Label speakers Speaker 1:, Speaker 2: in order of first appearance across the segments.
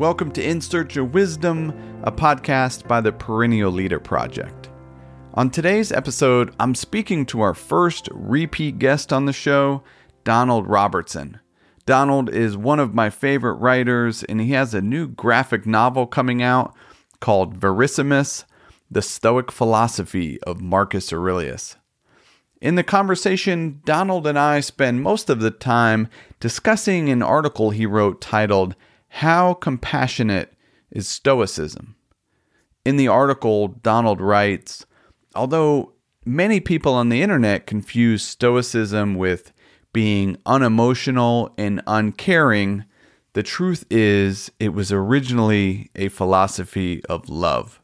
Speaker 1: Welcome to In Search of Wisdom, a podcast by the Perennial Leader Project. On today's episode, I'm speaking to our first repeat guest on the show, Donald Robertson. Donald is one of my favorite writers, and he has a new graphic novel coming out called Verissimus The Stoic Philosophy of Marcus Aurelius. In the conversation, Donald and I spend most of the time discussing an article he wrote titled how compassionate is Stoicism? In the article, Donald writes Although many people on the internet confuse Stoicism with being unemotional and uncaring, the truth is it was originally a philosophy of love.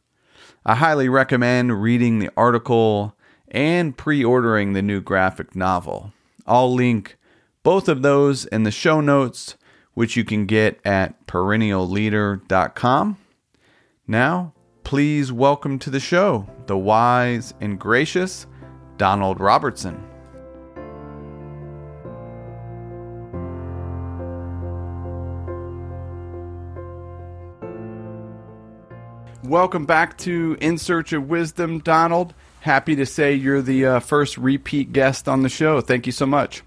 Speaker 1: I highly recommend reading the article and pre ordering the new graphic novel. I'll link both of those in the show notes which you can get at perennialleader.com. Now, please welcome to the show the wise and gracious Donald Robertson. Welcome back to In Search of Wisdom, Donald. Happy to say you're the uh, first repeat guest on the show. Thank you so much.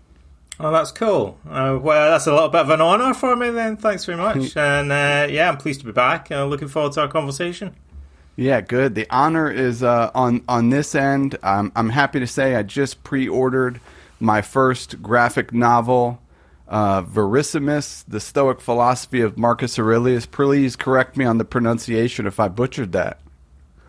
Speaker 2: Oh, that's cool. Uh, well, that's a little bit of an honour for me then. Thanks very much. and uh, yeah, I'm pleased to be back. Uh, looking forward to our conversation.
Speaker 1: Yeah, good. The honor is uh, on on this end. Um, I'm happy to say I just pre-ordered my first graphic novel, uh, Verissimus: The Stoic Philosophy of Marcus Aurelius. Please correct me on the pronunciation if I butchered that.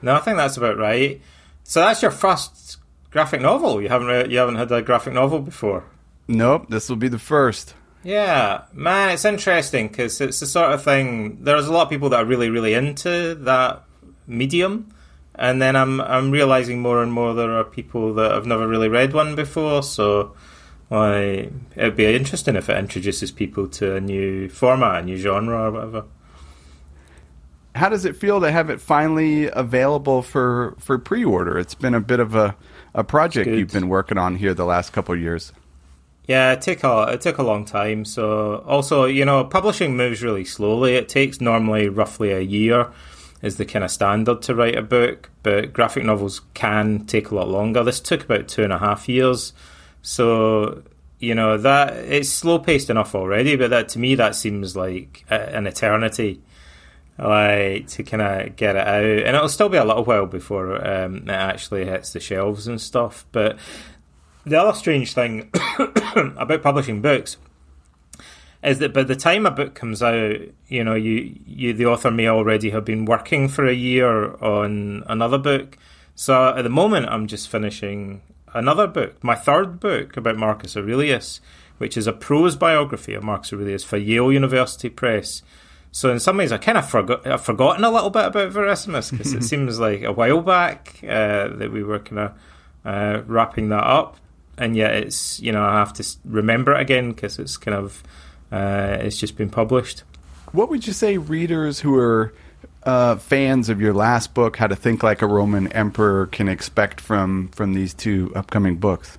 Speaker 2: No, I think that's about right. So that's your first graphic novel. You haven't you haven't had a graphic novel before.
Speaker 1: Nope, this will be the first.
Speaker 2: Yeah, man, it's interesting because it's the sort of thing. There's a lot of people that are really, really into that medium, and then I'm I'm realizing more and more there are people that have never really read one before. So, why it'd be interesting if it introduces people to a new format, a new genre, or whatever.
Speaker 1: How does it feel to have it finally available for for pre-order? It's been a bit of a a project you've been working on here the last couple of years.
Speaker 2: Yeah, it took a it took a long time. So also, you know, publishing moves really slowly. It takes normally roughly a year is the kind of standard to write a book, but graphic novels can take a lot longer. This took about two and a half years. So you know that it's slow paced enough already, but that to me that seems like an eternity. Like to kind of get it out, and it'll still be a little while before um, it actually hits the shelves and stuff. But the other strange thing about publishing books is that by the time a book comes out, you know, you, you the author may already have been working for a year on another book. So at the moment, I'm just finishing another book, my third book about Marcus Aurelius, which is a prose biography of Marcus Aurelius for Yale University Press. So in some ways, I kind of forgot I've forgotten a little bit about Verissimus because it seems like a while back uh, that we were kind of uh, wrapping that up and yet it's you know I have to remember it again because it's kind of uh, it's just been published.
Speaker 1: What would you say readers who are uh, fans of your last book, How to Think Like a Roman Emperor, can expect from from these two upcoming books?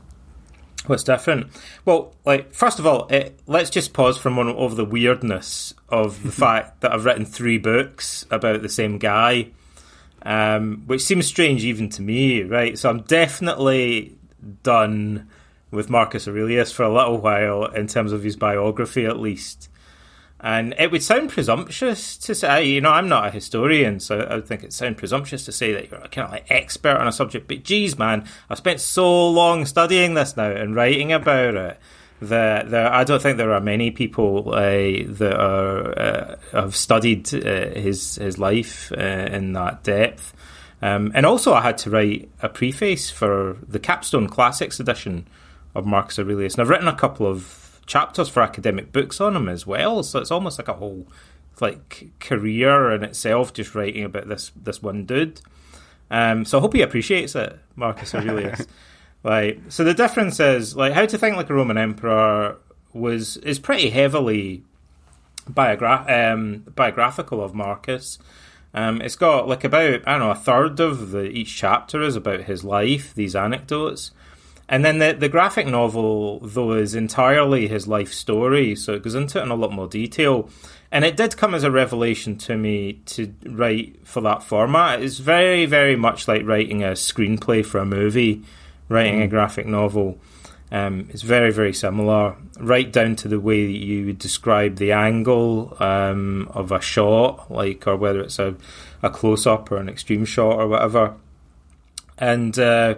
Speaker 2: What's different? Well, like first of all, it, let's just pause for a moment over the weirdness of the fact that I've written three books about the same guy, um, which seems strange even to me, right? So I'm definitely done with Marcus Aurelius for a little while in terms of his biography, at least. And it would sound presumptuous to say, you know, I'm not a historian, so I would think it sound presumptuous to say that you're a kind of like expert on a subject. But geez, man, I've spent so long studying this now and writing about it that there, I don't think there are many people uh, that are uh, have studied uh, his his life in that depth. Um, and also, I had to write a preface for the Capstone Classics edition of Marcus Aurelius. And I've written a couple of chapters for academic books on him as well. So it's almost like a whole like career in itself, just writing about this this one dude. Um, so I hope he appreciates it, Marcus Aurelius. like, so the difference is like how to think like a Roman emperor was is pretty heavily biogra- um, biographical of Marcus. Um, it's got like about I don't know a third of the each chapter is about his life, these anecdotes, And then the, the graphic novel, though, is entirely his life story, so it goes into it in a lot more detail. And it did come as a revelation to me to write for that format. It's very, very much like writing a screenplay for a movie, writing mm. a graphic novel. Um, it's very, very similar, right down to the way that you would describe the angle um, of a shot, like, or whether it's a, a close up or an extreme shot or whatever. And uh,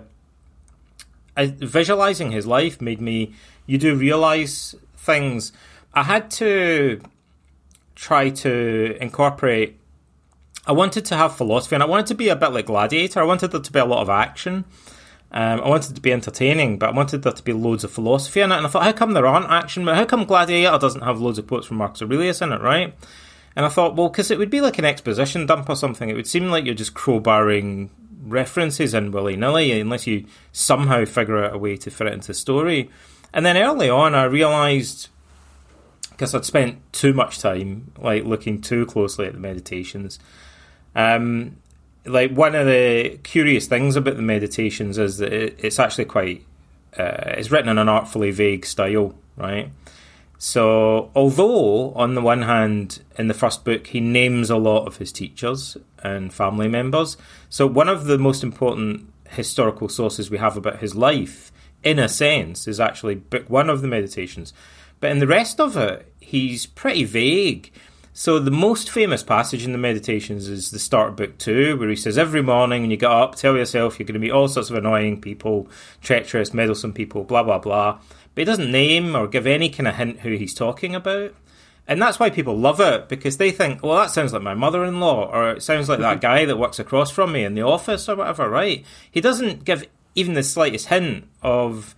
Speaker 2: visualizing his life made me, you do realize things. I had to try to incorporate. I wanted to have philosophy, and I wanted to be a bit like Gladiator. I wanted there to be a lot of action. Um, I wanted to be entertaining, but I wanted there to be loads of philosophy in it. And I thought, how come there aren't action? How come Gladiator doesn't have loads of quotes from Marcus Aurelius in it, right? And I thought, well, because it would be like an exposition dump or something. It would seem like you're just crowbarring references in willy nilly unless you somehow figure out a way to fit it into the story. And then early on, I realised because I'd spent too much time like looking too closely at the meditations. Um, like one of the curious things about the meditations is that it, it's actually quite uh, it's written in an artfully vague style, right? So, although on the one hand, in the first book, he names a lot of his teachers and family members, so one of the most important historical sources we have about his life, in a sense, is actually book one of the meditations. But in the rest of it, he's pretty vague. So the most famous passage in the Meditations is the start of book two, where he says, "Every morning when you get up, tell yourself you're going to meet all sorts of annoying people, treacherous, meddlesome people, blah blah blah." But he doesn't name or give any kind of hint who he's talking about. And that's why people love it because they think, well, that sounds like my mother in law, or it sounds like that guy that works across from me in the office, or whatever, right? He doesn't give even the slightest hint of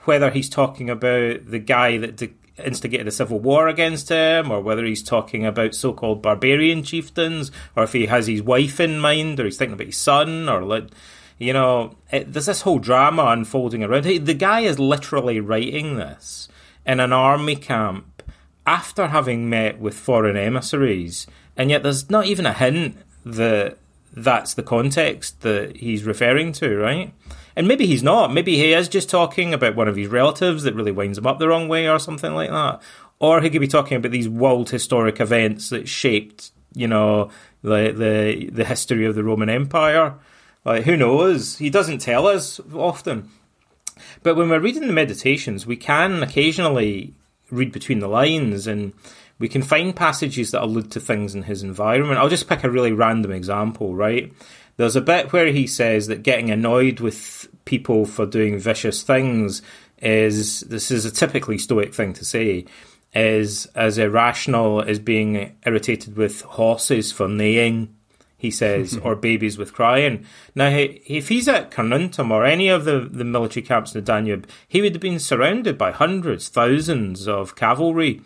Speaker 2: whether he's talking about the guy that de- instigated a civil war against him, or whether he's talking about so called barbarian chieftains, or if he has his wife in mind, or he's thinking about his son, or, like, you know, it, there's this whole drama unfolding around. The guy is literally writing this in an army camp after having met with foreign emissaries, and yet there's not even a hint that that's the context that he's referring to, right? And maybe he's not. Maybe he is just talking about one of his relatives that really winds him up the wrong way or something like that. Or he could be talking about these world historic events that shaped, you know, the the the history of the Roman Empire. Like who knows? He doesn't tell us often. But when we're reading the meditations, we can occasionally read between the lines and we can find passages that allude to things in his environment. I'll just pick a really random example, right? There's a bit where he says that getting annoyed with people for doing vicious things is this is a typically stoic thing to say is as irrational as being irritated with horses for neighing he says or babies with crying. Now if he's at carnuntum or any of the, the military camps in the danube he would have been surrounded by hundreds thousands of cavalry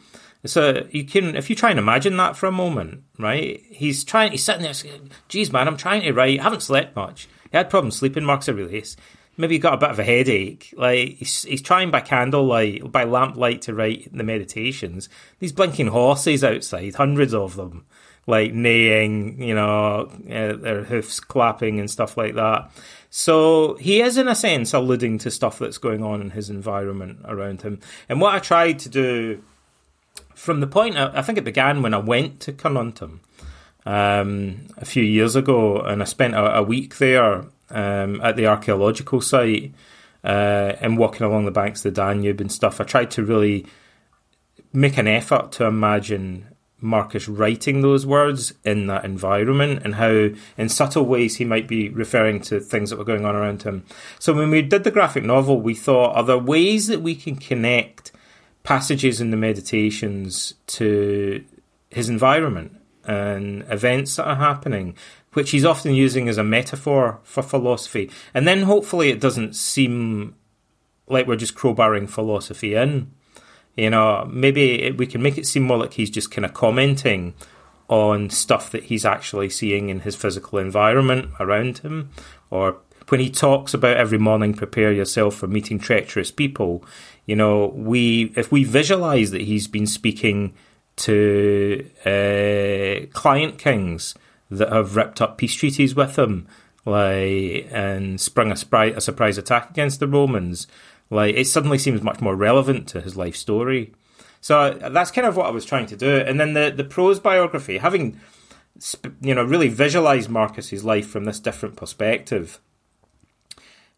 Speaker 2: so you can, if you try and imagine that for a moment, right? He's trying, he's sitting there saying, geez, man, I'm trying to write. I haven't slept much. He had problems sleeping, Marcus Aurelius. Maybe he got a bit of a headache. Like, he's, he's trying by candlelight, by lamplight to write the meditations. These blinking horses outside, hundreds of them, like neighing, you know, uh, their hoofs clapping and stuff like that. So he is, in a sense, alluding to stuff that's going on in his environment around him. And what I tried to do from the point I, think it began when I went to Carnuntum um, a few years ago, and I spent a, a week there um, at the archaeological site uh, and walking along the banks of the Danube and stuff. I tried to really make an effort to imagine Marcus writing those words in that environment and how, in subtle ways, he might be referring to things that were going on around him. So, when we did the graphic novel, we thought, are there ways that we can connect passages in the meditations to his environment and events that are happening, which he's often using as a metaphor for philosophy. And then hopefully it doesn't seem like we're just crowbarring philosophy in. You know, maybe it, we can make it seem more like he's just kind of commenting on stuff that he's actually seeing in his physical environment around him, or when he talks about every morning prepare yourself for meeting treacherous people, you know, we if we visualize that he's been speaking to uh, client kings that have ripped up peace treaties with him like and sprung a, spri- a surprise attack against the Romans, like it suddenly seems much more relevant to his life story. So that's kind of what I was trying to do. And then the the prose biography, having you know really visualized Marcus's life from this different perspective,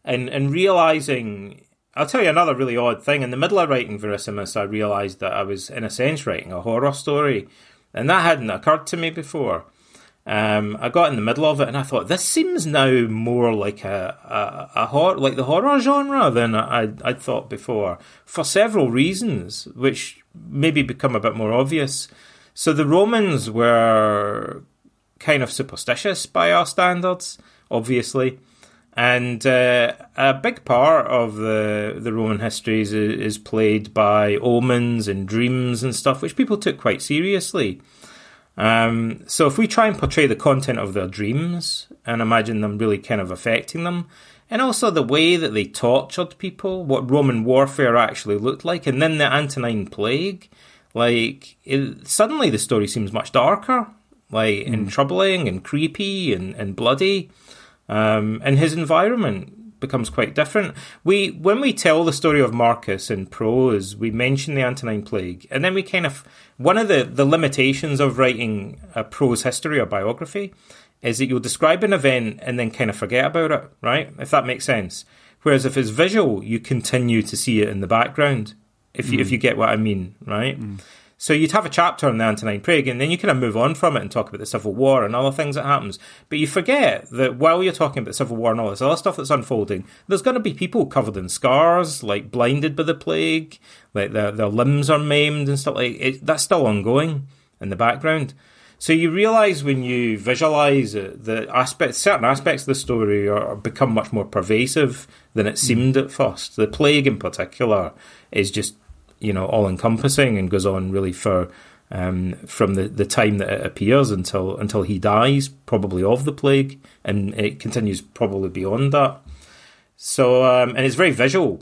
Speaker 2: and and realizing. I'll tell you another really odd thing. In the middle of writing Verissimus, I realised that I was, in a sense, writing a horror story, and that hadn't occurred to me before. Um, I got in the middle of it and I thought this seems now more like a a, a horror, like the horror genre than I I'd thought before for several reasons, which maybe become a bit more obvious. So the Romans were kind of superstitious by our standards, obviously, and uh, a big part of the the Roman histories is, is played by omens and dreams and stuff, which people took quite seriously. Um, so if we try and portray the content of their dreams and imagine them really kind of affecting them, and also the way that they tortured people, what Roman warfare actually looked like, and then the Antonine Plague, like it, suddenly the story seems much darker, like mm. and troubling and creepy and, and bloody, um, and his environment becomes quite different. We when we tell the story of Marcus in prose, we mention the Antonine Plague, and then we kind of one of the the limitations of writing a prose history or biography is that you'll describe an event and then kind of forget about it, right? If that makes sense. Whereas if it's visual, you continue to see it in the background. If you, mm. if you get what I mean, right? Mm. So you'd have a chapter on the Antonine Plague, and then you kind of move on from it and talk about the Civil War and other things that happens. But you forget that while you're talking about the Civil War and all this other stuff that's unfolding, there's going to be people covered in scars, like blinded by the plague, like their their limbs are maimed and stuff like it. That's still ongoing in the background. So you realise when you visualise it, the aspects, certain aspects of the story are, become much more pervasive than it seemed mm. at first. The plague, in particular, is just you know all encompassing and goes on really for um, from the, the time that it appears until until he dies, probably of the plague, and it continues probably beyond that. So um, and it's very visual,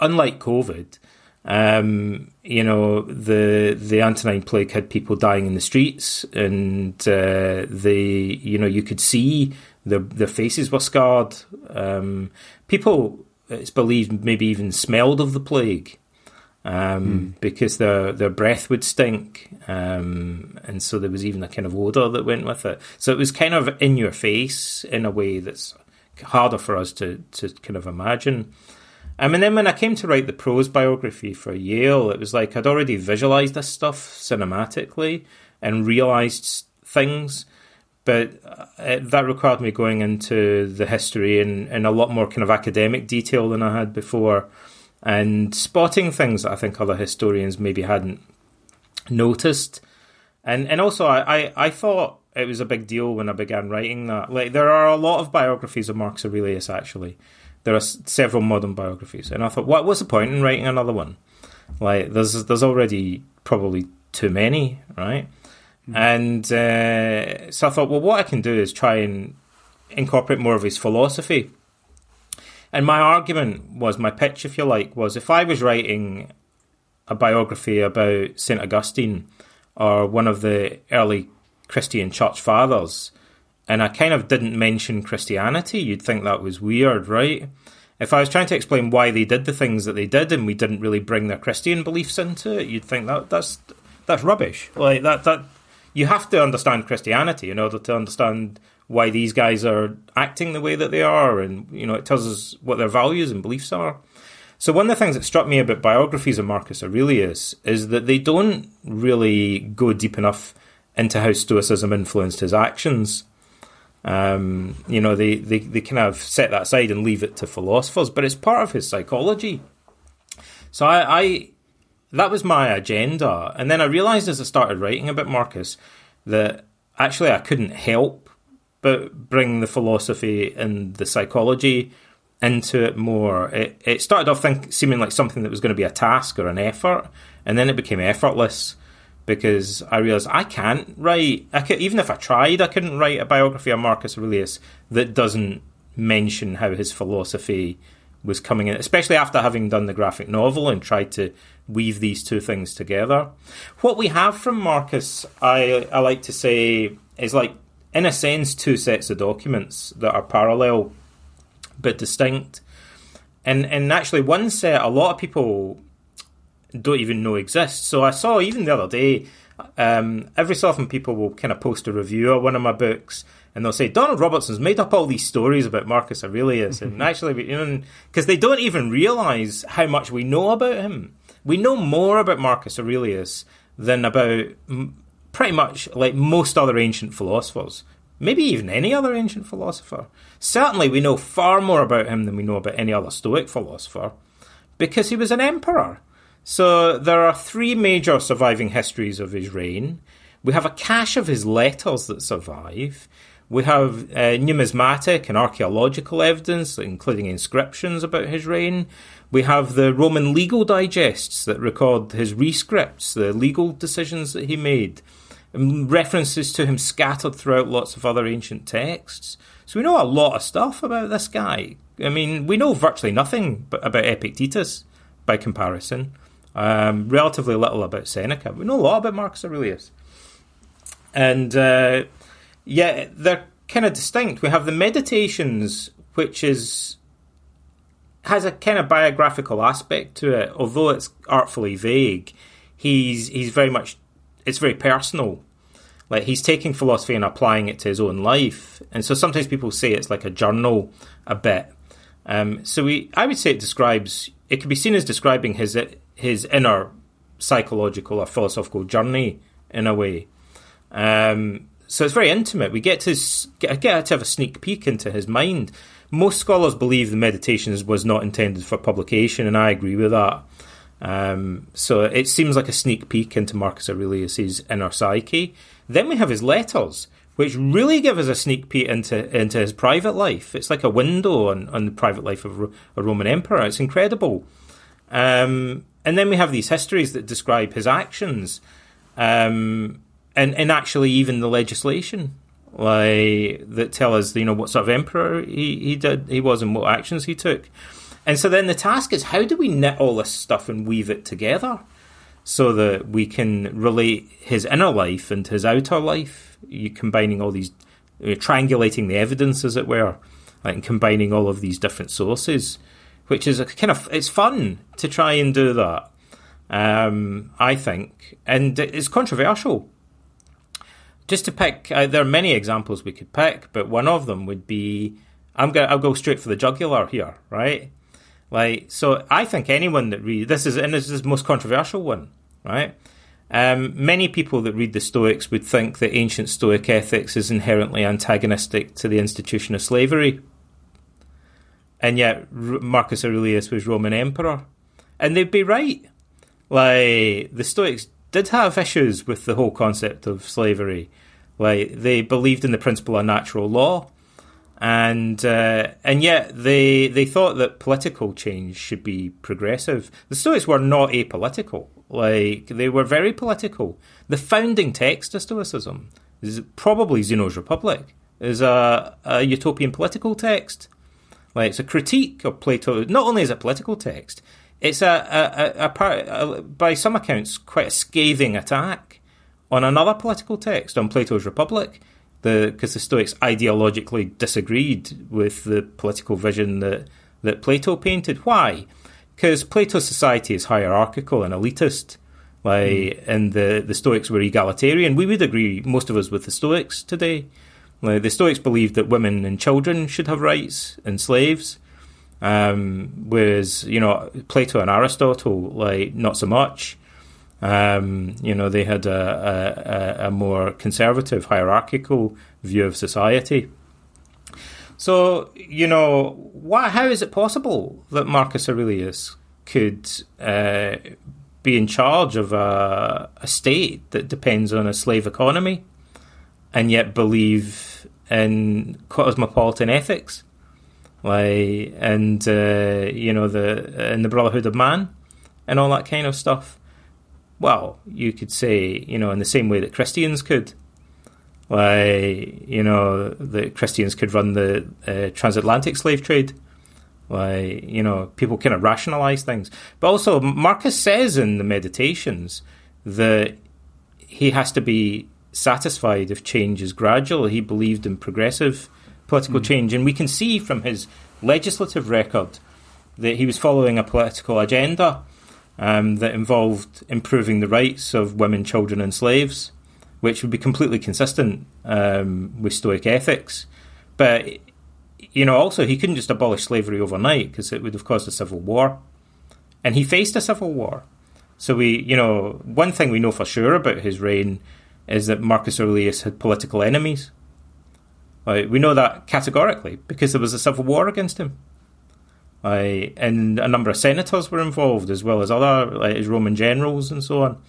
Speaker 2: unlike COVID. Um, you know the the Antonine Plague had people dying in the streets, and uh, the you know you could see their their faces were scarred. Um, people, it's believed, maybe even smelled of the plague um, mm. because their their breath would stink, um, and so there was even a kind of odor that went with it. So it was kind of in your face in a way that's harder for us to to kind of imagine. Um, and then when I came to write the prose biography for Yale, it was like I'd already visualized this stuff cinematically and realized things, but uh, that required me going into the history in, in a lot more kind of academic detail than I had before and spotting things that I think other historians maybe hadn't noticed. And and also I, I, I thought it was a big deal when I began writing that. Like there are a lot of biographies of Marcus Aurelius actually. There are several modern biographies, and I thought, what was the point in writing another one? Like there's there's already probably too many, right? Mm-hmm. And uh, so I thought, well, what I can do is try and incorporate more of his philosophy and my argument was, my pitch, if you like, was if I was writing a biography about St. Augustine or one of the early Christian church fathers, and I kind of didn't mention Christianity, you'd think that was weird, right? If I was trying to explain why they did the things that they did and we didn't really bring their Christian beliefs into it, you'd think that that's that's rubbish. Like that that you have to understand Christianity in order to understand why these guys are acting the way that they are, and you know, it tells us what their values and beliefs are. So one of the things that struck me about biographies of Marcus Aurelius is that they don't really go deep enough into how Stoicism influenced his actions. Um, you know, they, they, they kind of set that aside and leave it to philosophers, but it's part of his psychology. So I, I that was my agenda, and then I realized as I started writing about Marcus that actually I couldn't help but bring the philosophy and the psychology into it more. It, it started off think, seeming like something that was going to be a task or an effort, and then it became effortless because I realized I can't write. I could, even if I tried, I couldn't write a biography of Marcus Aurelius that doesn't mention how his philosophy was coming in, especially after having done the graphic novel and tried to weave these two things together. What we have from Marcus, I, I like to say, is like in a sense, two sets of documents that are parallel but distinct. And and actually, one set a lot of people don't even know exists. So I saw even the other day, um, every so often people will kind of post a review of one of my books, and they'll say Donald Robertson's made up all these stories about Marcus Aurelius, and actually, you know, because they don't even realize how much we know about him. We know more about Marcus Aurelius than about pretty much like most other ancient philosophers, maybe even any other ancient philosopher. Certainly, we know far more about him than we know about any other Stoic philosopher because he was an emperor. So there are three major surviving histories of his reign. We have a cache of his letters that survive. We have uh, numismatic and archaeological evidence, including inscriptions about his reign. We have the Roman legal digests that record his rescripts, the legal decisions that he made, references to him scattered throughout lots of other ancient texts. So we know a lot of stuff about this guy. I mean, we know virtually nothing about Epictetus by comparison. Um, relatively little about Seneca. We know a lot about Marcus Aurelius. And uh, yeah, they're kind of distinct. We have the Meditations, which is has a kind of biographical aspect to it, although it's artfully vague. He's he's very much it's very personal. Like he's taking philosophy and applying it to his own life, and so sometimes people say it's like a journal a bit. Um, so we, I would say it describes. It can be seen as describing his his inner psychological or philosophical journey in a way. Um, so it's very intimate. We get to get, get to have a sneak peek into his mind. Most scholars believe the Meditations was not intended for publication, and I agree with that. Um, so it seems like a sneak peek into Marcus Aurelius's inner psyche. Then we have his letters, which really give us a sneak peek into into his private life. It's like a window on, on the private life of a Roman emperor. It's incredible. Um, and then we have these histories that describe his actions, um, and and actually even the legislation, like that tell us you know what sort of emperor he, he did he was and what actions he took. And so then the task is how do we knit all this stuff and weave it together so that we can relate his inner life and his outer life, you combining all these, uh, triangulating the evidence, as it were, and combining all of these different sources which is a kind of it's fun to try and do that. Um, I think, and it's controversial. Just to pick, uh, there are many examples we could pick, but one of them would be I'm going. I'll go straight for the jugular here, right? Like, so I think anyone that reads this is and this is the most controversial one, right? Um, many people that read the Stoics would think that ancient Stoic ethics is inherently antagonistic to the institution of slavery and yet Marcus Aurelius was Roman emperor, and they'd be right. Like the Stoics did have issues with the whole concept of slavery. Like they believed in the principle of natural law, and uh, and yet they they thought that political change should be progressive. The Stoics were not apolitical. Like they were very political. The founding text of Stoicism is probably Zeno's Republic is a, a utopian political text like it's a critique of Plato. Not only is it a political text, it's a, a, a, part, a, by some accounts quite a scathing attack on another political text on Plato's Republic, because the, the Stoics ideologically disagreed with the political vision that that Plato painted. Why? Because Plato's society is hierarchical and elitist. Like, mm. and the, the Stoics were egalitarian. We would agree, most of us, with the Stoics today. Like, the Stoics believed that women and children should have rights and slaves, um, whereas you know Plato and Aristotle, like not so much. Um, you know, they had a, a, a, more conservative, hierarchical view of society. So, you know, why, how is it possible that Marcus Aurelius could uh, be in charge of a, a state that depends on a slave economy and yet believe in cosmopolitan ethics, like and uh, you know the in the Brotherhood of Man and all that kind of stuff. Well, you could say you know in the same way that Christians could, like you know the Christians could run the uh, transatlantic slave trade. Like you know, people kind of rationalize things, but also Marcus says in the Meditations that he has to be satisfied if change is gradual. He believed in progressive political mm. change, and we can see from his legislative record that he was following a political agenda um, that involved improving the rights of women, children, and slaves, which would be completely consistent um, with Stoic ethics. But you know, also he couldn't just abolish slavery overnight because it would have caused a civil war, and he faced a civil war. So we, you know, one thing we know for sure about his reign is that Marcus Aurelius had political enemies. we know that categorically because there was a civil war against him. And a number of senators were involved, as well as other like his Roman generals and so on.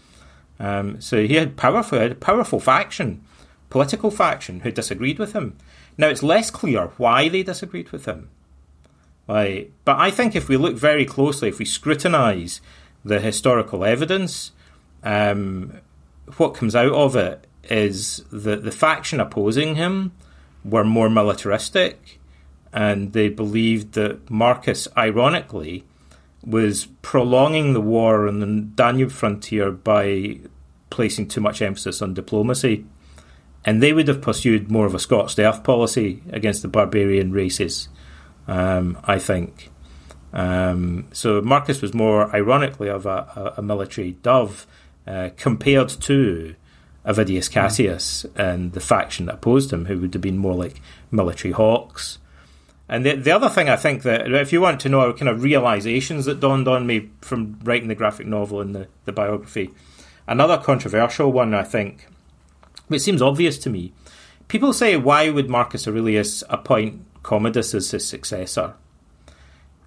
Speaker 2: Um, so he had powerful, had a powerful faction, political faction, who disagreed with him. Now it's less clear why they disagreed with him. Like, but I think if we look very closely, if we scrutinise the historical evidence, um, what comes out of it is that the faction opposing him were more militaristic, and they believed that Marcus, ironically, was prolonging the war on the Danube frontier by placing too much emphasis on diplomacy. And they would have pursued more of a scorched earth policy against the barbarian races, um, I think. Um, so Marcus was more, ironically, of a, a military dove uh, compared to Avidius. Cassius mm. and the faction that opposed him, who would have been more like military hawks. And the, the other thing I think that if you want to know kind of realizations that dawned on me from writing the graphic novel and the, the biography, another controversial one I think, which seems obvious to me, people say why would Marcus Aurelius appoint Commodus as his successor?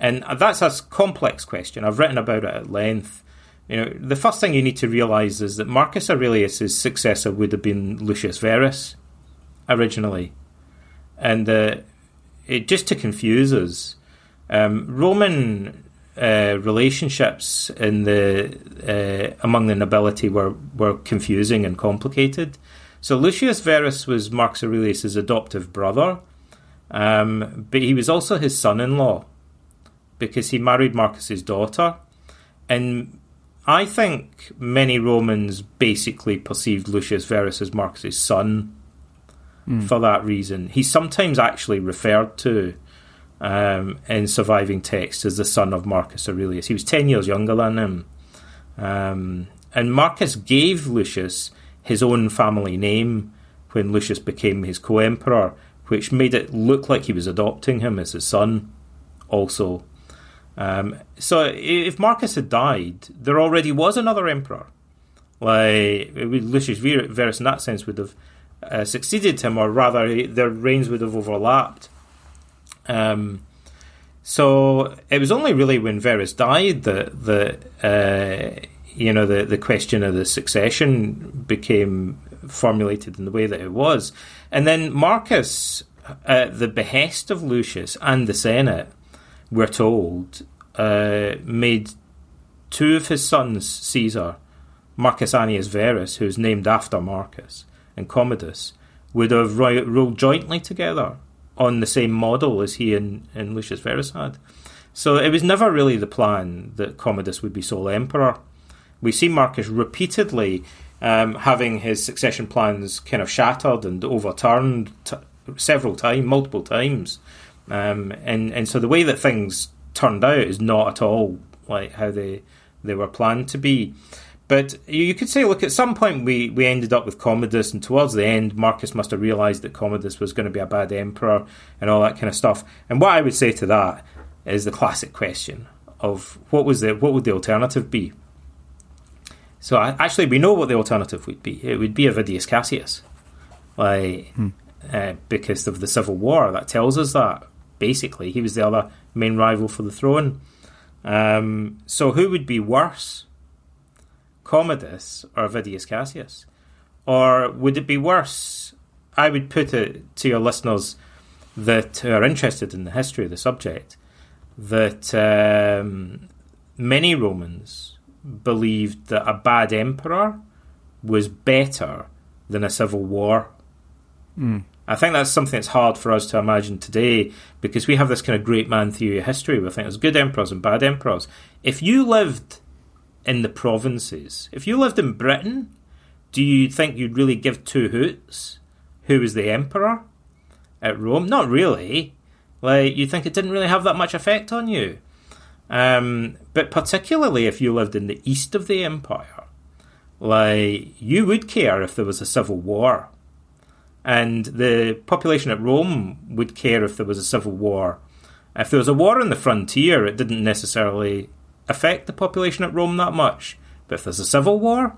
Speaker 2: And that's a complex question. I've written about it at length. You know, the first thing you need to realise is that Marcus Aurelius's successor would have been Lucius Verus originally, and uh, it just to confuse us, um, Roman uh, relationships in the uh, among the nobility were were confusing and complicated. So Lucius Verus was Marcus Aurelius's adoptive brother, um, but he was also his son-in-law because he married Marcus's daughter, and I think many Romans basically perceived Lucius Verus as Marcus's son mm. for that reason. He's sometimes actually referred to um, in surviving texts as the son of Marcus Aurelius. He was 10 years younger than him. Um, and Marcus gave Lucius his own family name when Lucius became his co emperor, which made it look like he was adopting him as his son also. Um, so if Marcus had died, there already was another emperor. Like Lucius Verus, in that sense, would have uh, succeeded him, or rather, their reigns would have overlapped. Um, so it was only really when Verus died that the uh, you know the the question of the succession became formulated in the way that it was, and then Marcus, at the behest of Lucius and the Senate, we're told, uh, made two of his sons Caesar, Marcus Annius Verus, who's named after Marcus, and Commodus, would have ruled jointly together on the same model as he and, and Lucius Verus had. So it was never really the plan that Commodus would be sole emperor. We see Marcus repeatedly um, having his succession plans kind of shattered and overturned t- several times, multiple times. Um, and and so the way that things turned out is not at all like how they they were planned to be. But you could say, look, at some point we, we ended up with Commodus, and towards the end, Marcus must have realised that Commodus was going to be a bad emperor and all that kind of stuff. And what I would say to that is the classic question of what was the what would the alternative be? So I, actually, we know what the alternative would be. It would be Avidius Cassius, like hmm. uh, because of the civil war. That tells us that basically he was the other main rival for the throne. Um, so who would be worse, Commodus or Avidius Cassius? Or would it be worse? I would put it to your listeners that are interested in the history of the subject that um, many Romans believed that a bad emperor was better than a civil war. Mm. I think that's something that's hard for us to imagine today because we have this kind of great man theory of history. We think there's good emperors and bad emperors. If you lived in the provinces, if you lived in Britain do you think you'd really give two hoots who was the emperor at Rome? Not really. Like you think it didn't really have that much effect on you. Um, but particularly if you lived in the east of the empire, like you would care if there was a civil war, and the population at Rome would care if there was a civil war. If there was a war on the frontier, it didn't necessarily affect the population at Rome that much. But if there's a civil war,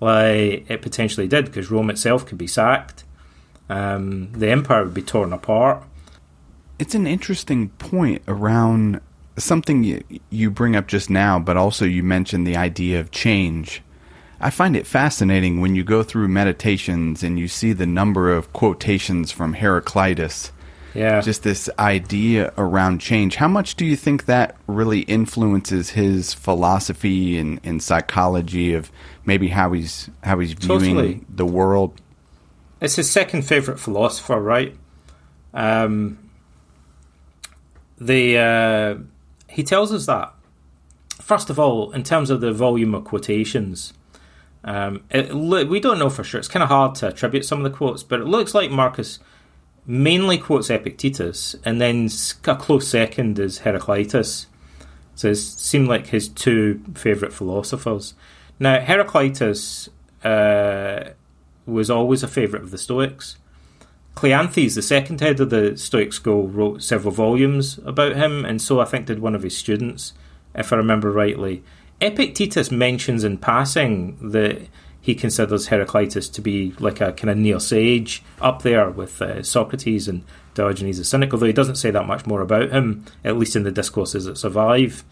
Speaker 2: like it potentially did, because Rome itself could be sacked, um, the empire would be torn apart.
Speaker 1: It's an interesting point around something you, you bring up just now, but also you mentioned the idea of change. I find it fascinating when you go through meditations and you see the number of quotations from Heraclitus.
Speaker 2: Yeah.
Speaker 1: Just this idea around change. How much do you think that really influences his philosophy and, and psychology of maybe how he's how he's viewing
Speaker 2: Totally.
Speaker 1: the world?
Speaker 2: It's his second favorite philosopher, right? Um, the uh, he tells us that first of all, in terms of the volume of quotations, um, it, we don't know for sure. It's kind of hard to attribute some of the quotes, but it looks like Marcus mainly quotes Epictetus, and then a close second is Heraclitus. So it seemed like his two favourite philosophers. Now, Heraclitus uh, was always a favourite of the Stoics. Cleanthes, the second head of the Stoic school, wrote several volumes about him, and so I think did one of his students, if I remember rightly. Epictetus mentions in passing that he considers Heraclitus to be like a kind of near sage, up there with uh, Socrates and Diogenes the Cynic, although he doesn't say that much more about him, at least in the discourses that survive.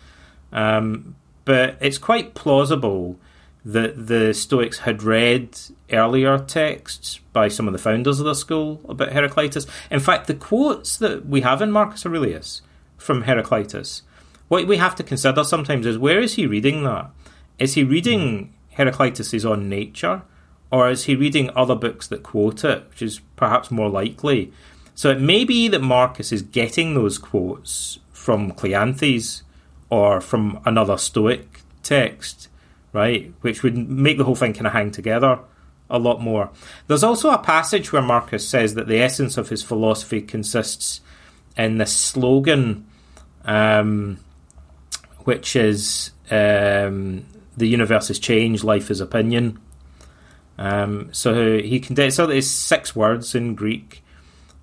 Speaker 2: Um, but it's quite plausible that the Stoics had read earlier texts by some of the founders of the school about Heraclitus. In fact, the quotes that we have in Marcus Aurelius from Heraclitus, what we have to consider sometimes is where is he reading that? Is he reading Heraclitus's on nature, or is he reading other books that quote it, which is perhaps more likely? So it may be that Marcus is getting those quotes from Cleanthes or from another Stoic text, right? Which would make the whole thing kind of hang together a lot more. There's also a passage where Marcus says that the essence of his philosophy consists in this slogan, um, which is um, "the universe is change, life is opinion." Um, so he condenses. So there's six words in Greek.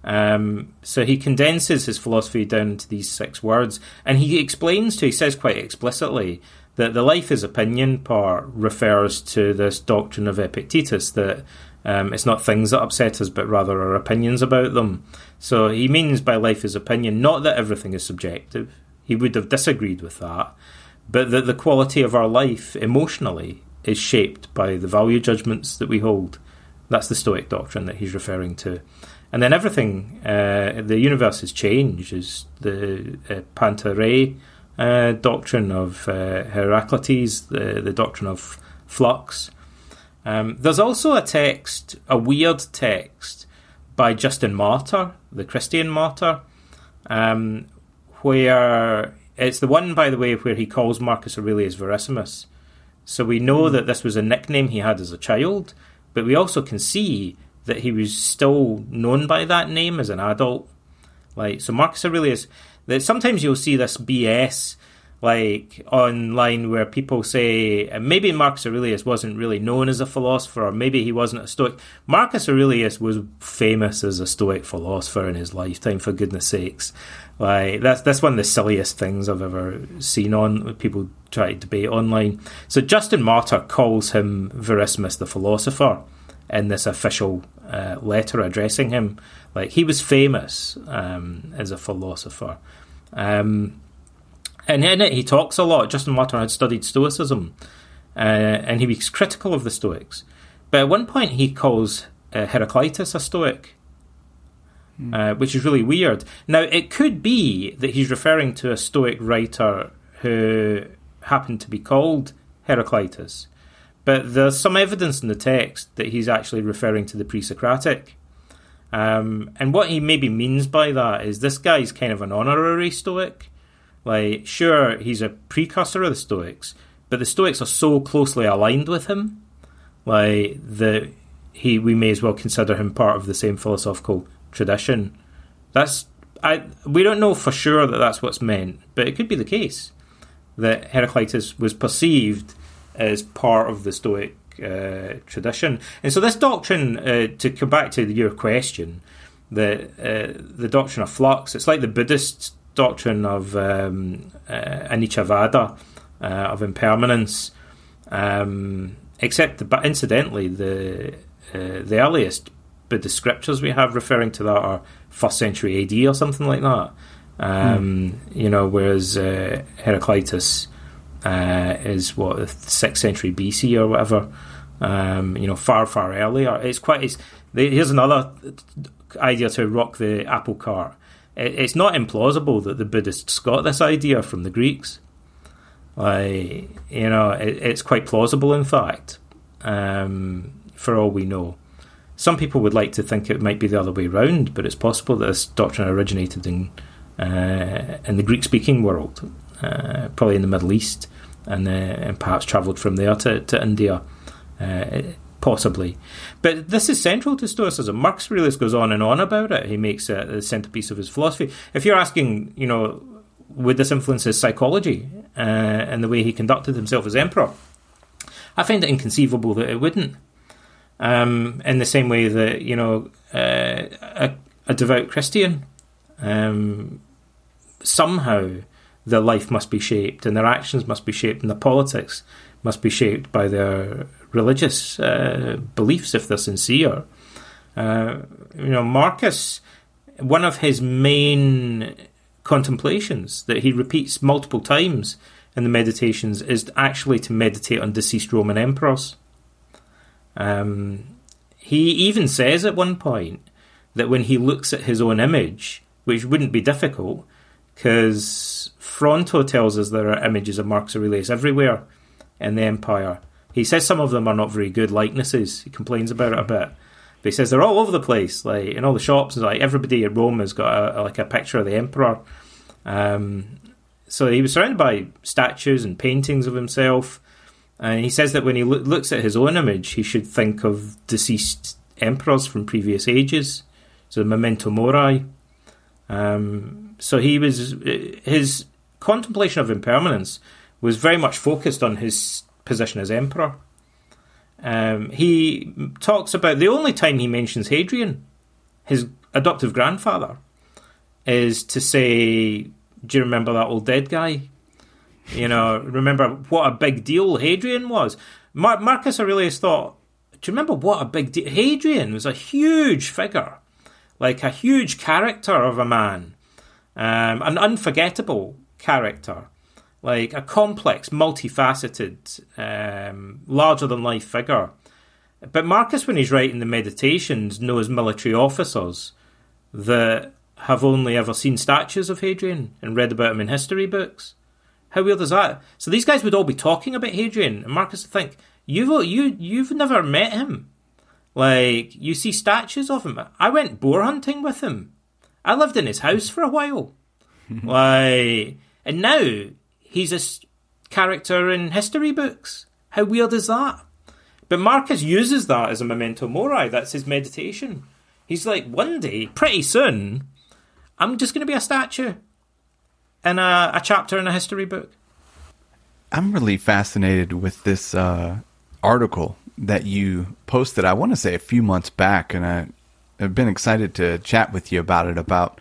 Speaker 2: Um, so he condenses his philosophy down to these six words, and he explains to. He says quite explicitly that the life is opinion part refers to this doctrine of Epictetus that um, it's not things that upset us, but rather our opinions about them. So he means by life is opinion not that everything is subjective. He would have disagreed with that, but that the quality of our life emotionally is shaped by the value judgments that we hold. That's the Stoic doctrine that he's referring to. And then everything, uh, the universe is changed, is the uh, uh, doctrine of uh, Heraclitus, the, the doctrine of flux. Um, there's also a text, a weird text, by Justin Martyr, the Christian martyr, um, where it's the one, by the way, where he calls Marcus Aurelius Verissimus. So we know hmm. that this was a nickname he had as a child, but we also can see that he was still known by that name as an adult. Like so, Marcus Aurelius. That sometimes you'll see this BS like online where people say maybe Marcus Aurelius wasn't really known as a philosopher, or maybe he wasn't a Stoic. Marcus Aurelius was famous as a Stoic philosopher in his lifetime, for goodness sakes. Like that's that's one of the silliest things I've ever seen on people try to debate online. So Justin Martyr calls him Verissimus the philosopher in this official uh, letter addressing him. Like he was famous um, as a philosopher. Um, and in it, he talks a lot. Justin Martyr had studied Stoicism, uh, and he was critical of the Stoics. But at one point, he calls uh, Heraclitus a Stoic, uh, which is really weird. Now, it could be that he's referring to a Stoic writer who happened to be called Heraclitus, but there's some evidence in the text that he's actually referring to the pre Socratic. Um, and what he maybe means by that is this guy's kind of an honorary Stoic. Like, sure, he's a precursor of the Stoics, but the Stoics are so closely aligned with him. like the he we may as well consider him part of the same philosophical tradition. That's I we don't know for sure that that's what's meant, but it could be the case that Heraclitus was perceived as part of the Stoic uh, tradition. And so, this doctrine, uh, to come back to your question, the uh, the doctrine of flux, it's like the Buddhist doctrine of um, uh, anicca uh, of impermanence. Um, except, but incidentally, the uh, the earliest Buddhist scriptures we have referring to that are first century AD or something like that. Um, mm. You know, whereas uh, Heraclitus uh, is what sixth century BC or whatever. Um, you know, far far earlier. It's quite. It's, here's another idea to rock the apple cart. It, it's not implausible that the Buddhists got this idea from the Greeks. Like, you know, it, it's quite plausible, in fact, um, for all we know. Some people would like to think it might be the other way around, but it's possible that this doctrine originated in uh, in the Greek speaking world, uh, probably in the Middle East, and, uh, and perhaps travelled from there to, to India, uh, possibly. But this is central to Stoicism. Marcus Aurelius goes on and on about it. He makes it the centerpiece of his philosophy. If you're asking, you know, would this influence his psychology uh, and the way he conducted himself as emperor? I find it inconceivable that it wouldn't. Um, in the same way that you know uh, a, a, devout Christian, um, somehow their life must be shaped, and their actions must be shaped, and their politics must be shaped by their religious uh, beliefs if they're sincere. Uh, you know, Marcus, one of his main contemplations that he repeats multiple times in the meditations is actually to meditate on deceased Roman emperors. Um, he even says at one point that when he looks at his own image, which wouldn't be difficult, because Fronto tells us there are images of Marcus Aurelius everywhere in the empire. He says some of them are not very good likenesses. He complains about it a bit. But he says they're all over the place, like in all the shops. Like everybody in Rome has got a, like a picture of the emperor. Um, so he was surrounded by statues and paintings of himself. And he says that when he lo- looks at his own image, he should think of deceased emperors from previous ages. So memento mori. Um, so he was his contemplation of impermanence was very much focused on his position as emperor. Um, he talks about the only time he mentions Hadrian, his adoptive grandfather, is to say, "Do you remember that old dead guy? You know, remember what a big deal Hadrian was." Mar- Marcus Aurelius thought, "Do you remember what a big deal Hadrian was? A huge figure, like a huge character of a man, um, an unforgettable character." like a complex, multifaceted, um, larger than life figure. But Marcus, when he's writing the meditations, knows military officers that have only ever seen statues of Hadrian and read about him in history books. How weird is that? So these guys would all be talking about Hadrian, and Marcus would think, "You've you you've never met him. Like you see statues of him. I went boar hunting with him. I lived in his house for a while. like, and now he's a character in history books. How weird is that? But Marcus uses that as a memento mori. That's his meditation. He's like, one day, pretty soon, I'm just going to be a statue in a, a, chapter in a history book.
Speaker 1: I'm really fascinated with this uh, article that you posted. I want to say a few months back, and I, I've been excited to chat with you about it about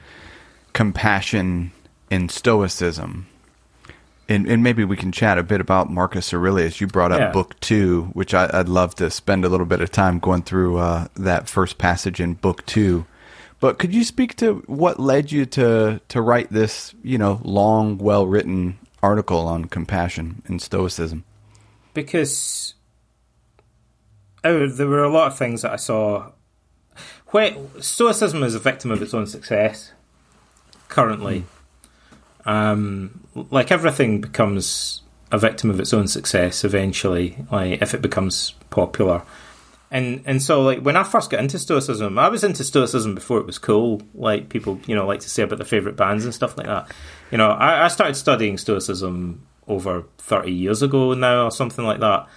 Speaker 1: compassion in Stoicism and, and maybe we can chat a bit about Marcus Aurelius. You brought up yeah. book two, which I, would love to spend a little bit of time going through uh, that first passage in book two. But could you speak to what led you to to write this, you know, long, well written article on compassion and stoicism?
Speaker 2: Because oh, there were a lot of things that I saw. Where stoicism is a victim of its own success currently. Mm um, like everything becomes a victim of its own success eventually, like if it becomes popular. And and so like when I first got into Stoicism, I was into Stoicism before it was cool. Like people, you know, like to say about their favorite bands and stuff like that. You know, I, I started studying Stoicism over thirty years ago now, or something like that.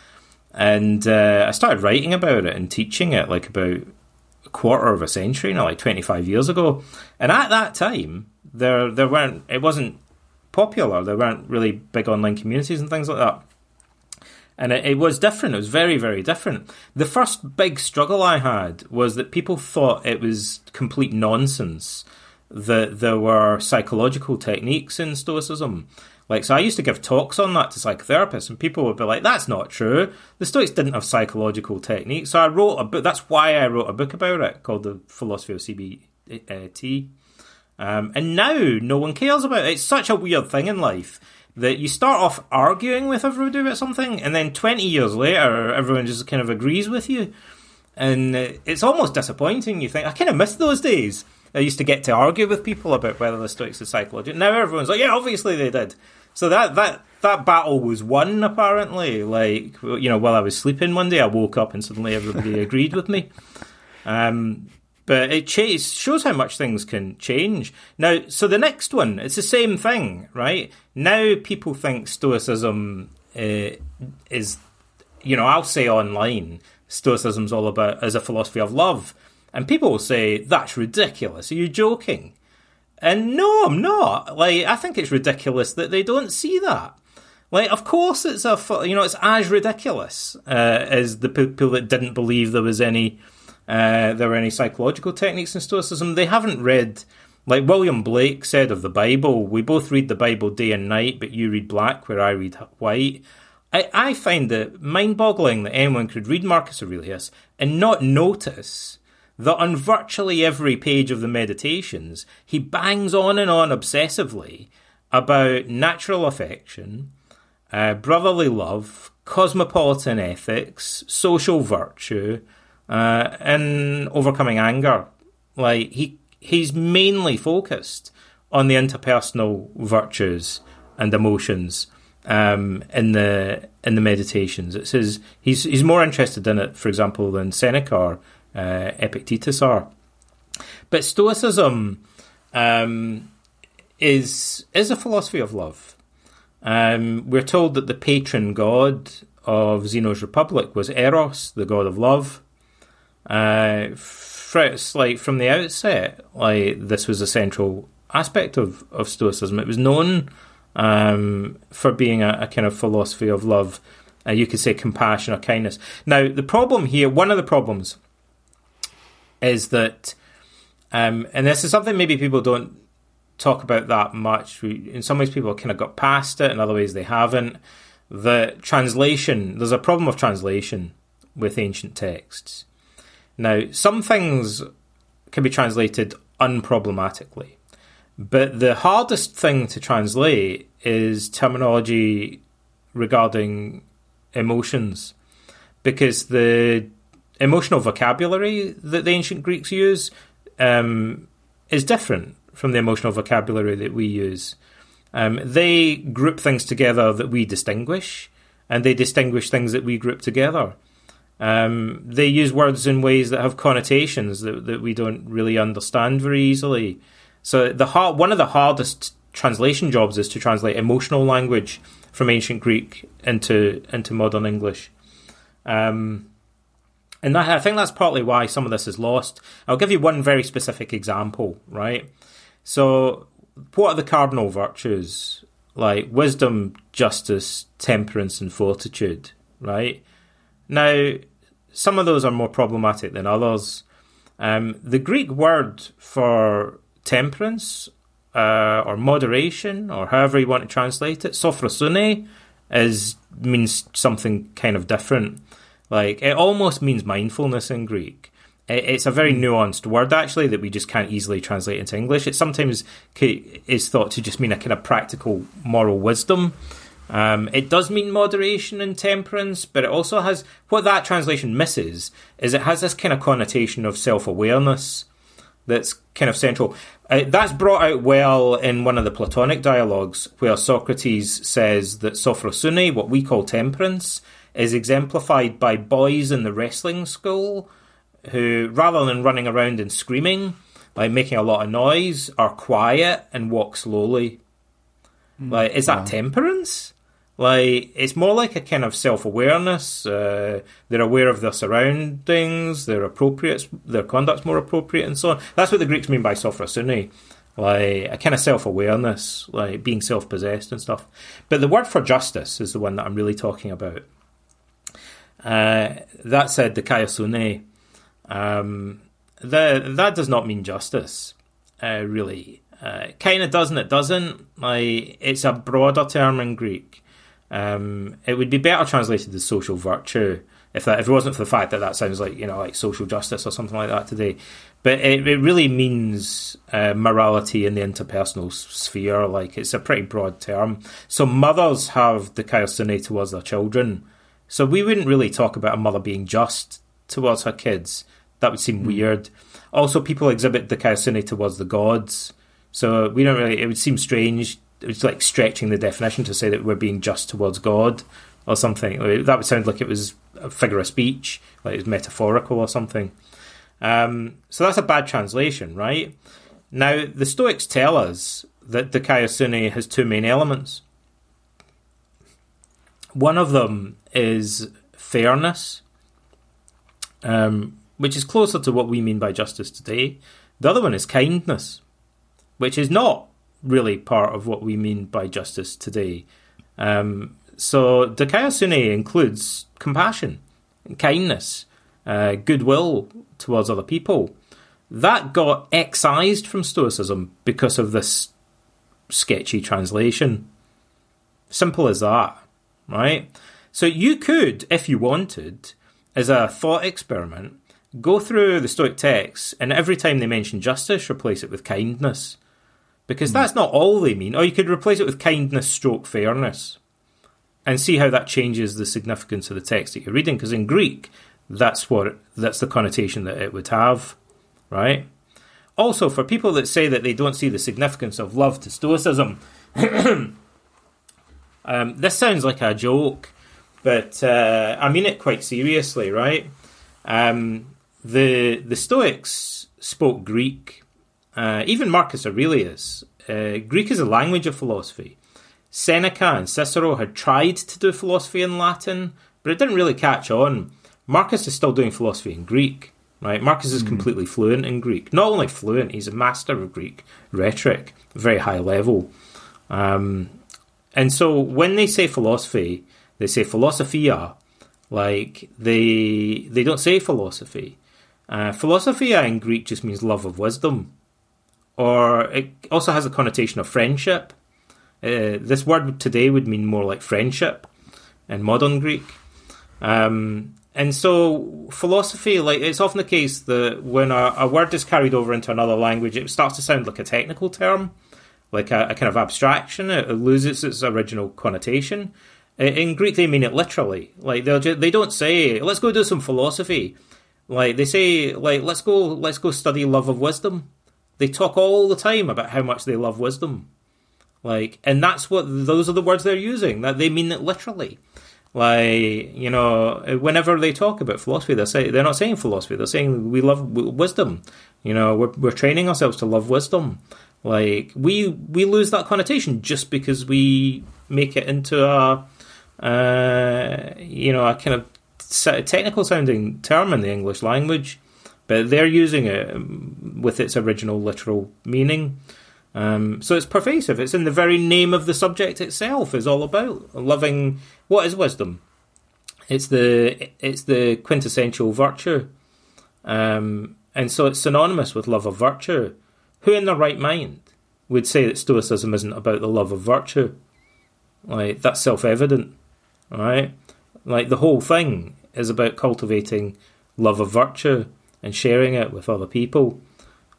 Speaker 2: and uh, I started writing about it and teaching it like about a quarter of a century now, like 25 years ago. And at that time, there there weren't it wasn't popular. There weren't really big online communities and things like that. And it, it, was different. It was very, very different. The first big struggle I had was that people thought it was complete nonsense that there were psychological techniques in Stoicism. Like, so I used to give talks on that to psychotherapists, and people would be like, "That's not true. The Stoics didn't have psychological techniques." So I wrote a book. That's why I wrote a book about it called "The Philosophy of CBT." Um, and now no one cares about it. It's such a weird thing in life that you start off arguing with everybody about something, and then 20 years later, everyone just kind of agrees with you. And it's almost disappointing. You think, I kind of miss those days. I used to get to argue with people about whether the Stoics are psychological. Now everyone's like, yeah, obviously they did. So that, that, that battle was won, apparently. Like, you know, while I was sleeping one day, I woke up and suddenly everybody agreed with me. Um, but it shows how much things can change. Now, so the next one, it's the same thing, right? Now people think Stoicism uh, is, you know, I'll say online, Stoicism's all about as a philosophy of love. And people will say, that's ridiculous. Are you joking? And no, I'm not. Like, I think it's ridiculous that they don't see that. Like, of course, it's a, you know, it's as ridiculous uh, as the people that didn't believe there was any uh, there were any psychological techniques in Stoicism. They haven't read, like William Blake said of the Bible, we both read the Bible day and night, but you read black where I read white. I, I find it mind boggling that anyone could read Marcus Aurelius and not notice that on virtually every page of the Meditations, he bangs on and on obsessively about natural affection, uh, brotherly love, cosmopolitan ethics, social virtue, uh, in overcoming anger. Like he he's mainly focused on the interpersonal virtues and emotions um, in the in the meditations. It says he's he's more interested in it, for example, than Seneca or uh, Epictetus are. But Stoicism um, is is a philosophy of love. Um, we're told that the patron god of Zeno's republic was Eros, the god of love. Uh, like from the outset, like this was a central aspect of, of Stoicism. It was known um, for being a, a, kind of philosophy of love. Uh, you could say compassion or kindness. Now, the problem here, one of the problems, is that, um, and this is something maybe people don't talk about that much. We, in some ways, people kind of got past it. In other ways, they haven't. The translation, there's a problem of translation with ancient texts. Now, some things can be translated unproblematically, but the hardest thing to translate is terminology regarding emotions, because the emotional vocabulary that the ancient Greeks use um, is different from the emotional vocabulary that we use. Um, they group things together that we distinguish, and they distinguish things that we group together. Um, they use words in ways that have connotations that, that we don't really understand very easily. So the hard, one of the hardest translation jobs is to translate emotional language from ancient Greek into into modern English. Um, and that, I think that's partly why some of this is lost. I'll give you one very specific example, right? So, what are the cardinal virtues? Like wisdom, justice, temperance, and fortitude, right? Now, some of those are more problematic than others. Um, the Greek word for temperance uh, or moderation, or however you want to translate it, sophrosune, is means something kind of different. Like it almost means mindfulness in Greek. it's a very nuanced word actually that we just can't easily translate into English. It sometimes is thought to just mean a kind of practical moral wisdom. Um, it does mean moderation and temperance, but it also has what that translation misses is it has this kind of connotation of self awareness that's kind of central. Uh, that's brought out well in one of the Platonic dialogues, where Socrates says that sophrosune, what we call temperance, is exemplified by boys in the wrestling school who, rather than running around and screaming, like making a lot of noise, are quiet and walk slowly. Mm, like, is that wow. temperance? Like it's more like a kind of self awareness. Uh, they're aware of their surroundings. They're appropriate. Their conduct's more appropriate, and so on. That's what the Greeks mean by sophrosune, like a kind of self awareness, like being self possessed and stuff. But the word for justice is the one that I'm really talking about. Uh, that said, dikaiosune, um, the, that does not mean justice, uh, really. Uh, kind of does and it doesn't. Like it's a broader term in Greek. Um, it would be better translated as social virtue if that if it wasn't for the fact that that sounds like you know like social justice or something like that today. But it, it really means uh, morality in the interpersonal sphere. Like it's a pretty broad term. So mothers have dikaiosune towards their children. So we wouldn't really talk about a mother being just towards her kids. That would seem mm. weird. Also, people exhibit dikaiosune towards the gods. So we don't really. It would seem strange it's like stretching the definition to say that we're being just towards God or something. That would sound like it was a figure of speech, like it was metaphorical or something. Um, so that's a bad translation, right? Now, the Stoics tell us that Dikaiosune has two main elements. One of them is fairness, um, which is closer to what we mean by justice today. The other one is kindness, which is not really part of what we mean by justice today. Um, so Dikaiosune includes compassion, kindness, uh, goodwill towards other people. That got excised from Stoicism because of this sketchy translation. Simple as that, right? So you could, if you wanted, as a thought experiment, go through the Stoic texts and every time they mention justice, replace it with kindness because that's not all they mean. Or you could replace it with kindness stroke fairness and see how that changes the significance of the text that you're reading. Because in Greek, that's what that's the connotation that it would have, right? Also, for people that say that they don't see the significance of love to Stoicism, um, this sounds like a joke, but uh, I mean it quite seriously, right? Um, the the Stoics spoke Greek uh, even Marcus Aurelius, uh, Greek is a language of philosophy. Seneca and Cicero had tried to do philosophy in Latin, but it didn't really catch on. Marcus is still doing philosophy in Greek, right? Marcus is mm. completely fluent in Greek. Not only fluent, he's a master of Greek rhetoric, very high level. Um, and so when they say philosophy, they say philosophia, like they they don't say philosophy. Uh, philosophia in Greek just means love of wisdom or it also has a connotation of friendship. Uh, this word today would mean more like friendship in modern Greek. Um, and so, philosophy, like it's often the case that when a, a, word is carried over into another language, it starts to sound like a technical term, like a, a kind of abstraction. It, it, loses its original connotation. In Greek, they mean it literally. Like just, they don't say, "Let's go do some philosophy." Like they say, "Like let's go, let's go study love of wisdom." They talk all the time about how much they love wisdom. Like, and that's what those are the words they're using. That they mean it literally. Like, you know, whenever they talk about philosophy, they say they're not saying philosophy. They're saying we love wisdom. You know, we're we're training ourselves to love wisdom. Like we we lose that connotation just because we make it into a uh, you know a kind of technical sounding term in the English language but they're using it um, with its original literal meaning. Um, so it's pervasive. It's in the very name of the subject itself. Is all about loving. What is wisdom? It's the it's the quintessential virtue, um, and so it's synonymous with love of virtue. Who in their right mind would say that Stoicism isn't about the love of virtue? Like that's self evident, right? Like the whole thing is about cultivating love of virtue and sharing it with other people.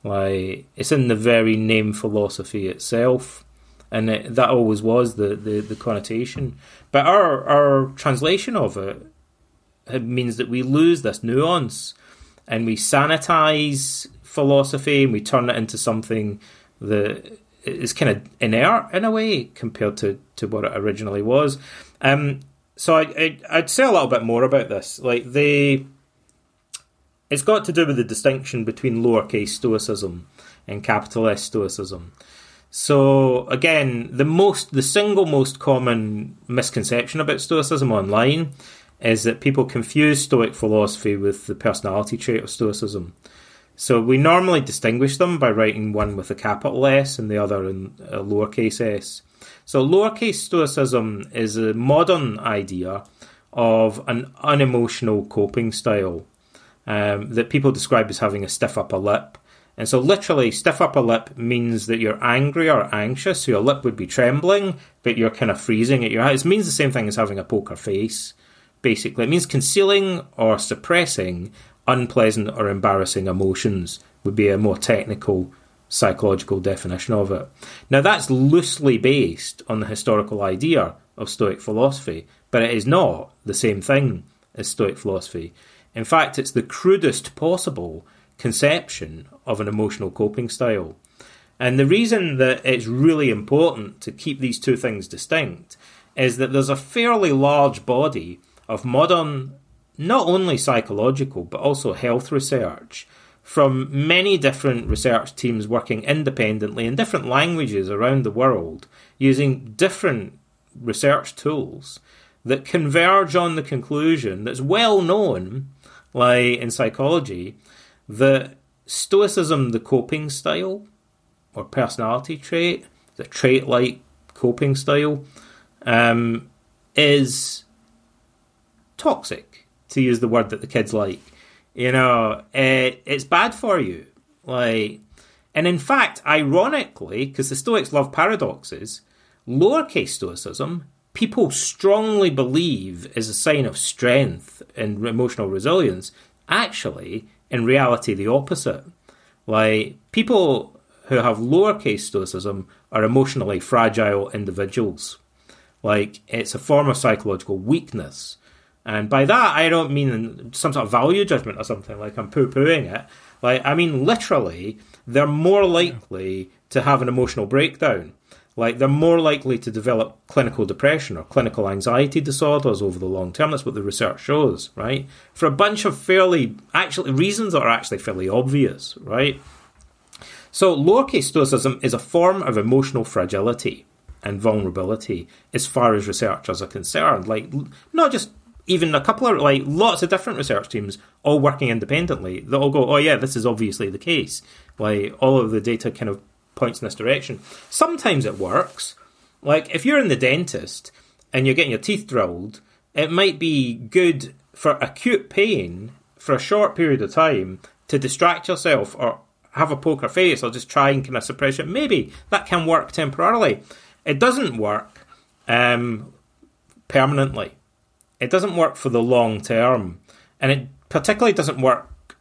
Speaker 2: Like it's in the very name philosophy itself, and it, that always was the, the, the connotation. But our our translation of it, it means that we lose this nuance, and we sanitize philosophy, and we turn it into something that is kind of inert in a way compared to, to what it originally was. Um, so I, I would say a little bit more about this. Like they it's got to do with the distinction between lowercase stoicism and capital S stoicism. So again, the most, the single most common misconception about Stoicism online is that people confuse Stoic philosophy with the personality trait of Stoicism. So we normally distinguish them by writing one with a capital S and the other in a lowercase s. So lowercase Stoicism is a modern idea of an unemotional coping style um, that people describe as having a stiff upper lip. And so, literally, stiff upper lip means that you're angry or anxious. So, your lip would be trembling, but you're kind of freezing at your eyes. It means the same thing as having a poker face, basically. It means concealing or suppressing unpleasant or embarrassing emotions, would be a more technical psychological definition of it. Now, that's loosely based on the historical idea of Stoic philosophy, but it is not the same thing as Stoic philosophy. In fact, it's the crudest possible conception of an emotional coping style. And the reason that it's really important to keep these two things distinct is that there's a fairly large body of modern, not only psychological, but also health research from many different research teams working independently in different languages around the world using different research tools that converge on the conclusion that's well known, like in psychology, that Stoicism, the coping style or personality trait, the trait like coping style, um, is toxic, to use the word that the kids like. You know, it, it's bad for you. Like, and in fact, ironically, because the Stoics love paradoxes, lowercase Stoicism people strongly believe is a sign of strength and emotional resilience, actually, in reality, the opposite. Like, people who have lowercase stoicism are emotionally fragile individuals. Like, it's a form of psychological weakness. And by that, I don't mean some sort of value judgment or something, like I'm poo pooing it. Like, I mean, literally, they're more likely to have an emotional breakdown like they're more likely to develop clinical depression or clinical anxiety disorders over the long term. That's what the research shows, right? For a bunch of fairly, actually, reasons that are actually fairly obvious, right? So, lowercase stoicism is a form of emotional fragility and vulnerability as far as researchers are concerned. Like, not just even a couple of, like, lots of different research teams all working independently that all go, oh, yeah, this is obviously the case. Like, all of the data kind of points in this direction. Sometimes it works. Like if you're in the dentist and you're getting your teeth drilled, it might be good for acute pain for a short period of time to distract yourself or have a poker face or just try and kind of suppress it. Maybe that can work temporarily. It doesn't work um, permanently. It doesn't work for the long term, and it particularly doesn't work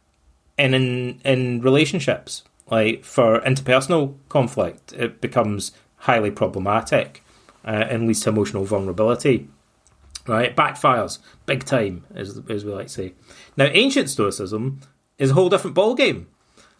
Speaker 2: in in, in relationships like for interpersonal conflict, it becomes highly problematic uh, and leads to emotional vulnerability. Right, backfires big time, as as we like to say. Now, ancient Stoicism is a whole different ballgame.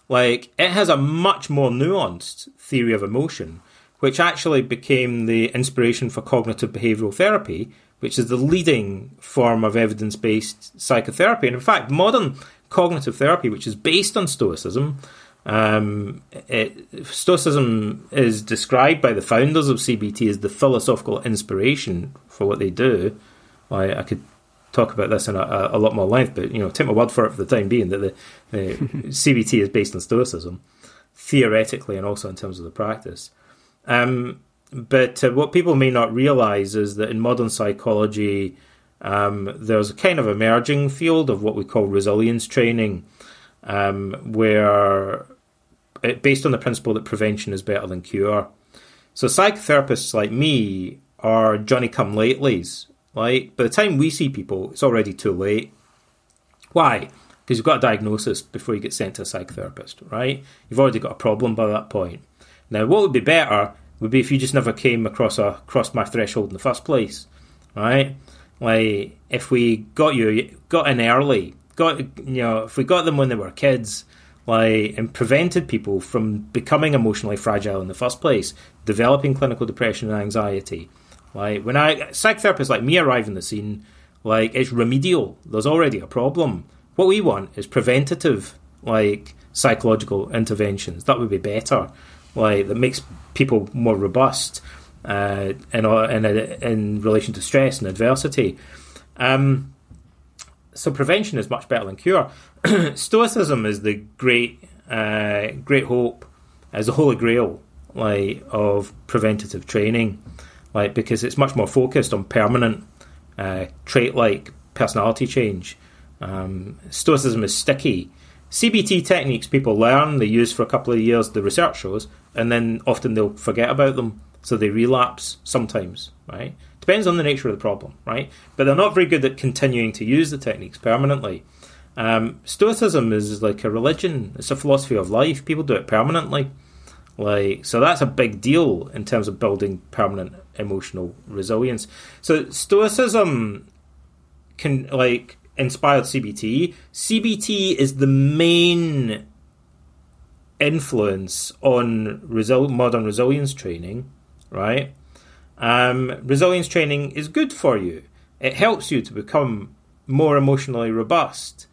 Speaker 2: Like it has a much more nuanced theory of emotion, which actually became the inspiration for cognitive behavioral therapy, which is the leading form of evidence based psychotherapy. And in fact, modern cognitive therapy, which is based on Stoicism, um, it, Stoicism is described by the founders of CBT as the philosophical inspiration for what they do. I, I could talk about this in a, a, lot more length, but you know, take my word for it for the time being that the, the CBT is based on Stoicism, theoretically and also in terms of the practice. Um, but uh, what people may not realize is that in modern psychology, um, there's a kind of emerging field of what we call resilience training, um, where it, based on the principle that prevention is better than cure. So psychotherapists like me are Johnny come latelys. Like by the time we see people, it's already too late. Why? Because you've got a diagnosis before you get sent to a psychotherapist, right? You've already got a problem by that point. Now, what would be better would be if you just never came across a crossed my threshold in the first place, right? Like if we got you got in early, got you know if we got them when they were kids like and prevented people from becoming emotionally fragile in the first place, developing clinical depression and anxiety. Like when I psychotherapists like me arrive in the scene, like it's remedial. There's already a problem. What we want is preventative, like psychological interventions. That would be better. like that makes people more robust uh, in, in, in relation to stress and adversity. Um, so prevention is much better than cure. Stoicism is the great, uh, great hope, as the holy grail, like of preventative training, like because it's much more focused on permanent uh, trait-like personality change. Um, stoicism is sticky. CBT techniques people learn, they use for a couple of years, the research shows, and then often they'll forget about them, so they relapse sometimes, right? Depends on the nature of the problem, right? But they're not very good at continuing to use the techniques permanently. Um, Stoicism is like a religion; it's a philosophy of life. People do it permanently, like so. That's a big deal in terms of building permanent emotional resilience. So Stoicism can like inspired CBT. CBT is the main influence on resil- modern resilience training, right? Um, resilience training is good for you. It helps you to become more emotionally robust.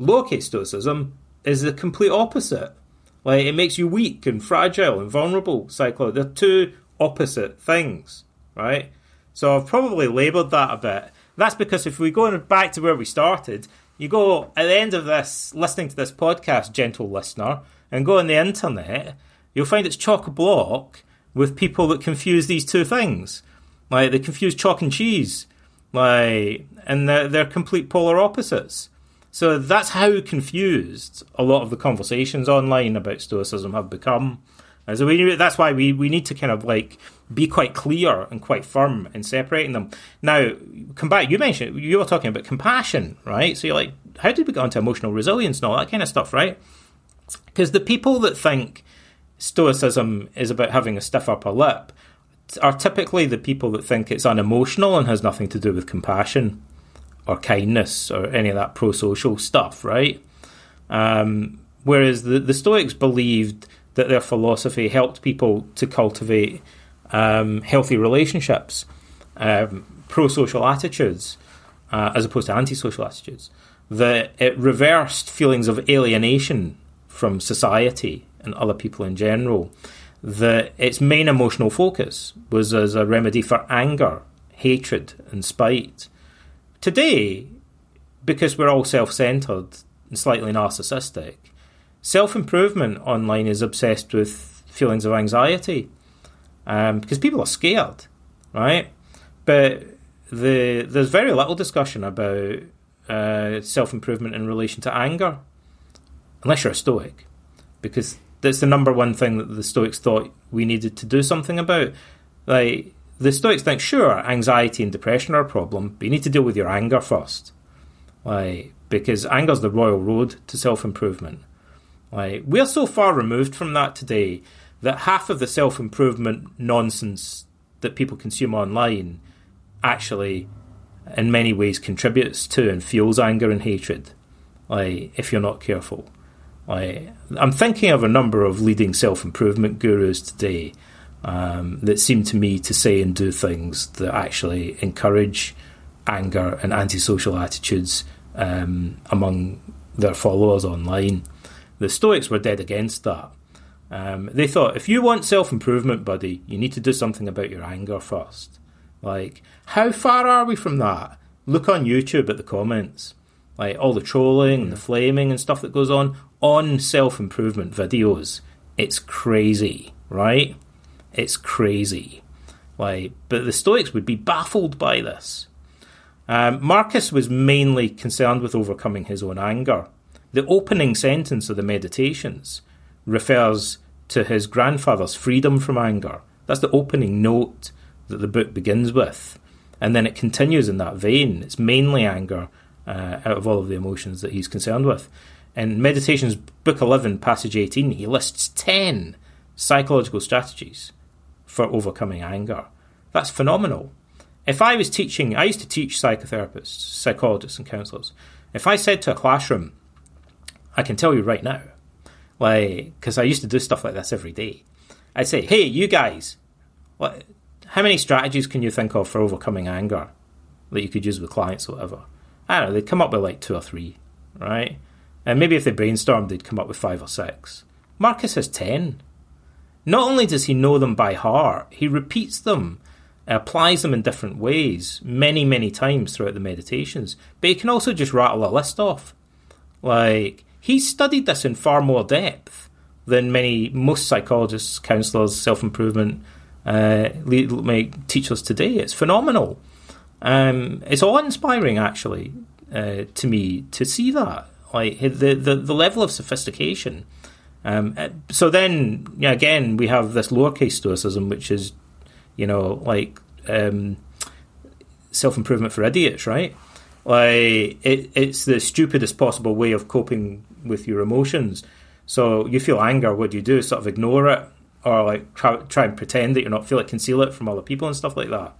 Speaker 2: Lowercase stoicism is the complete opposite. Like it makes you weak and fragile and vulnerable. Cyclo, they're two opposite things, right? So I've probably labelled that a bit. That's because if we go back to where we started, you go at the end of this, listening to this podcast, gentle listener, and go on the internet, you'll find it's chock a block with people that confuse these two things. Like they confuse chalk and cheese, like, and they're, they're complete polar opposites. So that's how confused a lot of the conversations online about Stoicism have become. And so we, that's why we, we need to kind of like be quite clear and quite firm in separating them. Now, come back. You mentioned you were talking about compassion, right? So you're like, how did we get onto emotional resilience and all that kind of stuff, right? Because the people that think Stoicism is about having a stiff upper lip are typically the people that think it's unemotional and has nothing to do with compassion or kindness or any of that pro social stuff, right? Um, whereas the, the Stoics believed that their philosophy helped people to cultivate um, healthy relationships, um, pro social attitudes, uh, as opposed to anti-social attitudes. That it reversed feelings of alienation from society and other people in general. That its main emotional focus was as a remedy for anger, hatred, and spite. Today, because we're all self-centered and slightly narcissistic, self-improvement online is obsessed with feelings of anxiety um, because people are scared, right? But the there's very little discussion about uh, self improvement in relation to anger, unless you're a Stoic, because that's the number one thing that the Stoics thought we needed to do something about. Like the Stoics think, sure, anxiety and depression are a problem, but you need to deal with your anger first, like because anger's the royal road to self improvement. Like we're so far removed from that today that half of the self improvement nonsense that people consume online actually, in many ways, contributes to and fuels anger and hatred. Like, if you're not careful. Like, I'm thinking of a number of leading self improvement gurus today um, that seem to me to say and do things that actually encourage anger and antisocial attitudes um, among their followers online. The Stoics were dead against that. Um, they thought if you want self improvement, buddy, you need to do something about your anger first. Like, how far are we from that? Look on YouTube at the comments. Like, all the trolling and the flaming and stuff that goes on on self improvement videos. It's crazy, right? It's crazy. Like, but the Stoics would be baffled by this. Um, Marcus was mainly concerned with overcoming his own anger. The opening sentence of the Meditations refers to his grandfather's freedom from anger. That's the opening note that the book begins with. And then it continues in that vein. It's mainly anger uh, out of all of the emotions that he's concerned with. In Meditations, Book 11, Passage 18, he lists 10 psychological strategies for overcoming anger. That's phenomenal. If I was teaching, I used to teach psychotherapists, psychologists, and counselors. If I said to a classroom, I can tell you right now, like because I used to do stuff like this every day. I'd say, "Hey, you guys, what? How many strategies can you think of for overcoming anger that you could use with clients or whatever?" I don't know. They'd come up with like two or three, right? And maybe if they brainstormed, they'd come up with five or six. Marcus has ten. not only does he know them by heart, he repeats them, applies them in different ways many, many times throughout the meditations. But he can also just rattle a list off. Like, he studied this in far more depth than many, most psychologists, counselors, self improvement uh, teachers today. It's phenomenal. Um, it's awe inspiring, actually, uh, to me, to see that. Like, the, the, the level of sophistication um, uh, so then, yeah, again, we have this lowercase stoicism, which is, you know, like um, self improvement for idiots, right? Like it, it's the stupidest possible way of coping with your emotions. So you feel anger, what do you do? Sort of ignore it, or like try, try and pretend that you're not feel it, conceal it from other people and stuff like that.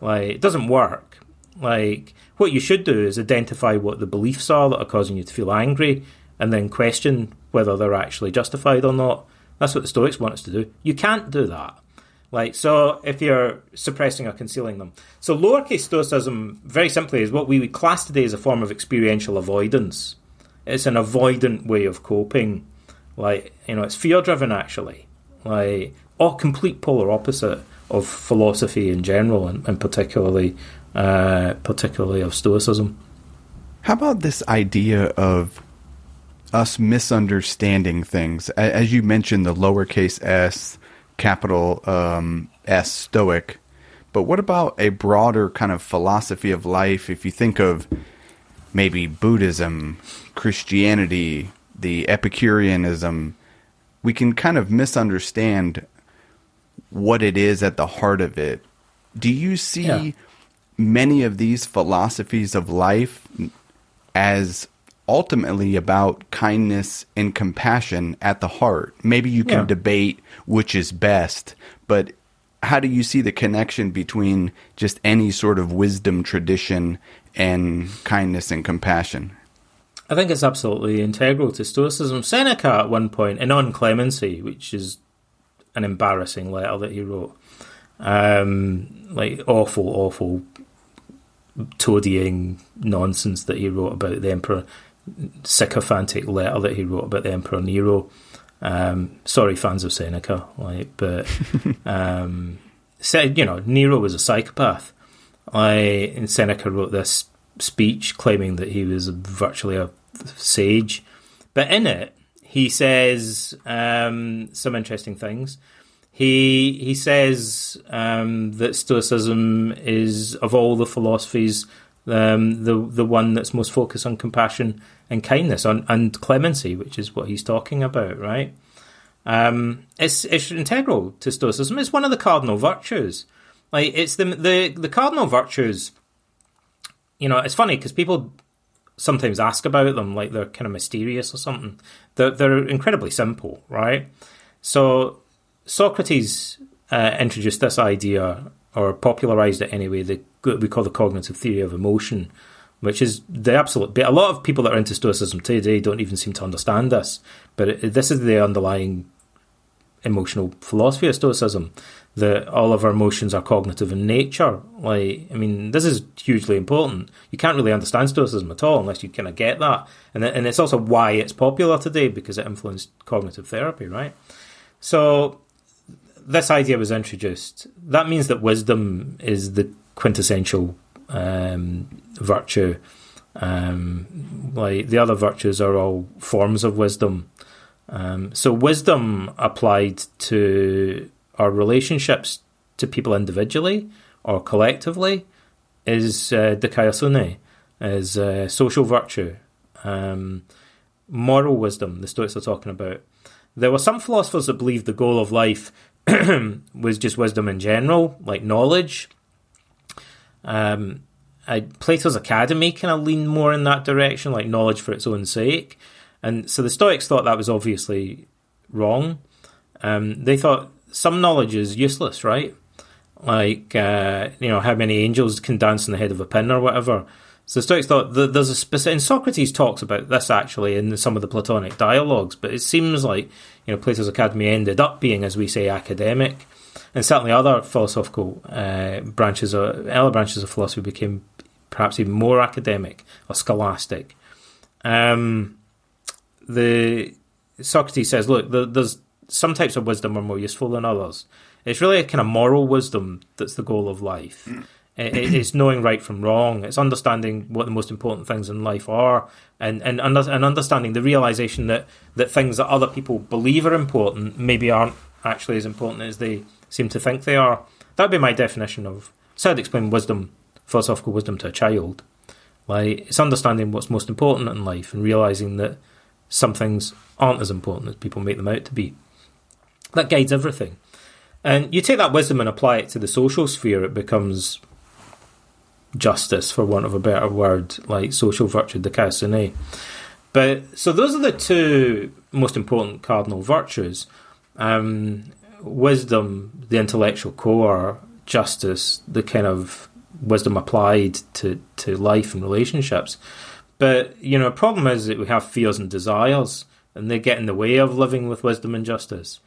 Speaker 2: Like it doesn't work. Like what you should do is identify what the beliefs are that are causing you to feel angry, and then question whether they're actually justified or not. That's what the Stoics want us to do. You can't do that. Like, so if you're suppressing or concealing them. So, lowercase Stoicism, very simply, is what we would class today as a form of experiential avoidance. It's an avoidant way of coping. Like, you know, it's fear driven, actually. Like, or complete polar opposite of philosophy in general, and, and particularly, uh, particularly of Stoicism.
Speaker 1: How about this idea of us misunderstanding things. As you mentioned, the lowercase s, capital um, S, Stoic. But what about a broader kind of philosophy of life? If you think of maybe Buddhism, Christianity, the Epicureanism, we can kind of misunderstand what it is at the heart of it. Do you see yeah. Many of these philosophies of life as ultimately about kindness and compassion at the heart. Maybe you can yeah. debate which is best, but how do you see the connection between just any sort of wisdom tradition and kindness and compassion?
Speaker 2: I think it's absolutely integral to Stoicism. Seneca, at one and On Clemency, which is an embarrassing letter that he wrote, um, like awful, awful toadying nonsense that he wrote about the emperor sycophantic letter that he wrote about the Emperor Nero. Um, sorry, fans of Seneca, like, but um, said you know Nero was a psychopath. I and Seneca wrote this speech claiming that he was virtually a sage, but in it he says um, some interesting things. He he says um, that Stoicism is of all the philosophies um, the the one that's most focused on compassion and kindness on, and clemency, which is what he's talking about, right? Um, it's it's integral to Stoicism. It's one of the cardinal virtues. Like it's the the the cardinal virtues. You know, it's funny because people sometimes ask about them like they're kind of mysterious or something. They're they're incredibly simple, right? So Socrates uh, introduced this idea or popularized it anyway. The we call the cognitive theory of emotion, which is the absolute. A lot of people that are into Stoicism today don't even seem to understand this, but it, this is the underlying emotional philosophy of Stoicism. That all of our emotions are cognitive in nature. Like, I mean, this is hugely important. You can't really understand Stoicism at all unless you kind of get that, and and it's also why it's popular today because it influenced cognitive therapy, right? So this idea was introduced. That means that wisdom is the quintessential um, virtue. Um, like the other virtues are all forms of wisdom. Um, so wisdom applied to our relationships to people individually or collectively is uh, dikaiosune, is uh, social virtue, um, moral wisdom. The Stoics are talking about. There were some philosophers that believed the goal of life was just wisdom in general, like knowledge. Um, I, Plato's Academy kind of leaned more in that direction, like knowledge for its own sake. And so the Stoics thought that was obviously wrong. Um, they thought some knowledge is useless, right? Like, uh, you know, how many angels can dance on the head of a pin or whatever. So Stoics thought that there's a specific. And Socrates talks about this actually in some of the Platonic dialogues, but it seems like you know Plato's Academy ended up being, as we say, academic, and certainly other philosophical uh, branches, or other branches of philosophy became perhaps even more academic or scholastic. Um, the Socrates says, look, there's some types of wisdom are more useful than others. It's really a kind of moral wisdom that's the goal of life. It, it's knowing right from wrong. It's understanding what the most important things in life are, and and and understanding the realization that that things that other people believe are important maybe aren't actually as important as they seem to think they are. That'd be my definition of. So I'd explain wisdom, philosophical wisdom to a child. Like it's understanding what's most important in life and realizing that some things aren't as important as people make them out to be. That guides everything. And you take that wisdom and apply it to the social sphere, it becomes justice, for want of a better word, like social virtue, dikaiosune. But so those are the two most important cardinal virtues: um, wisdom, the intellectual core, justice, the kind of wisdom applied to to life and relationships. But you know, the problem is that we have fears and desires, and they get in the way of living with wisdom and justice.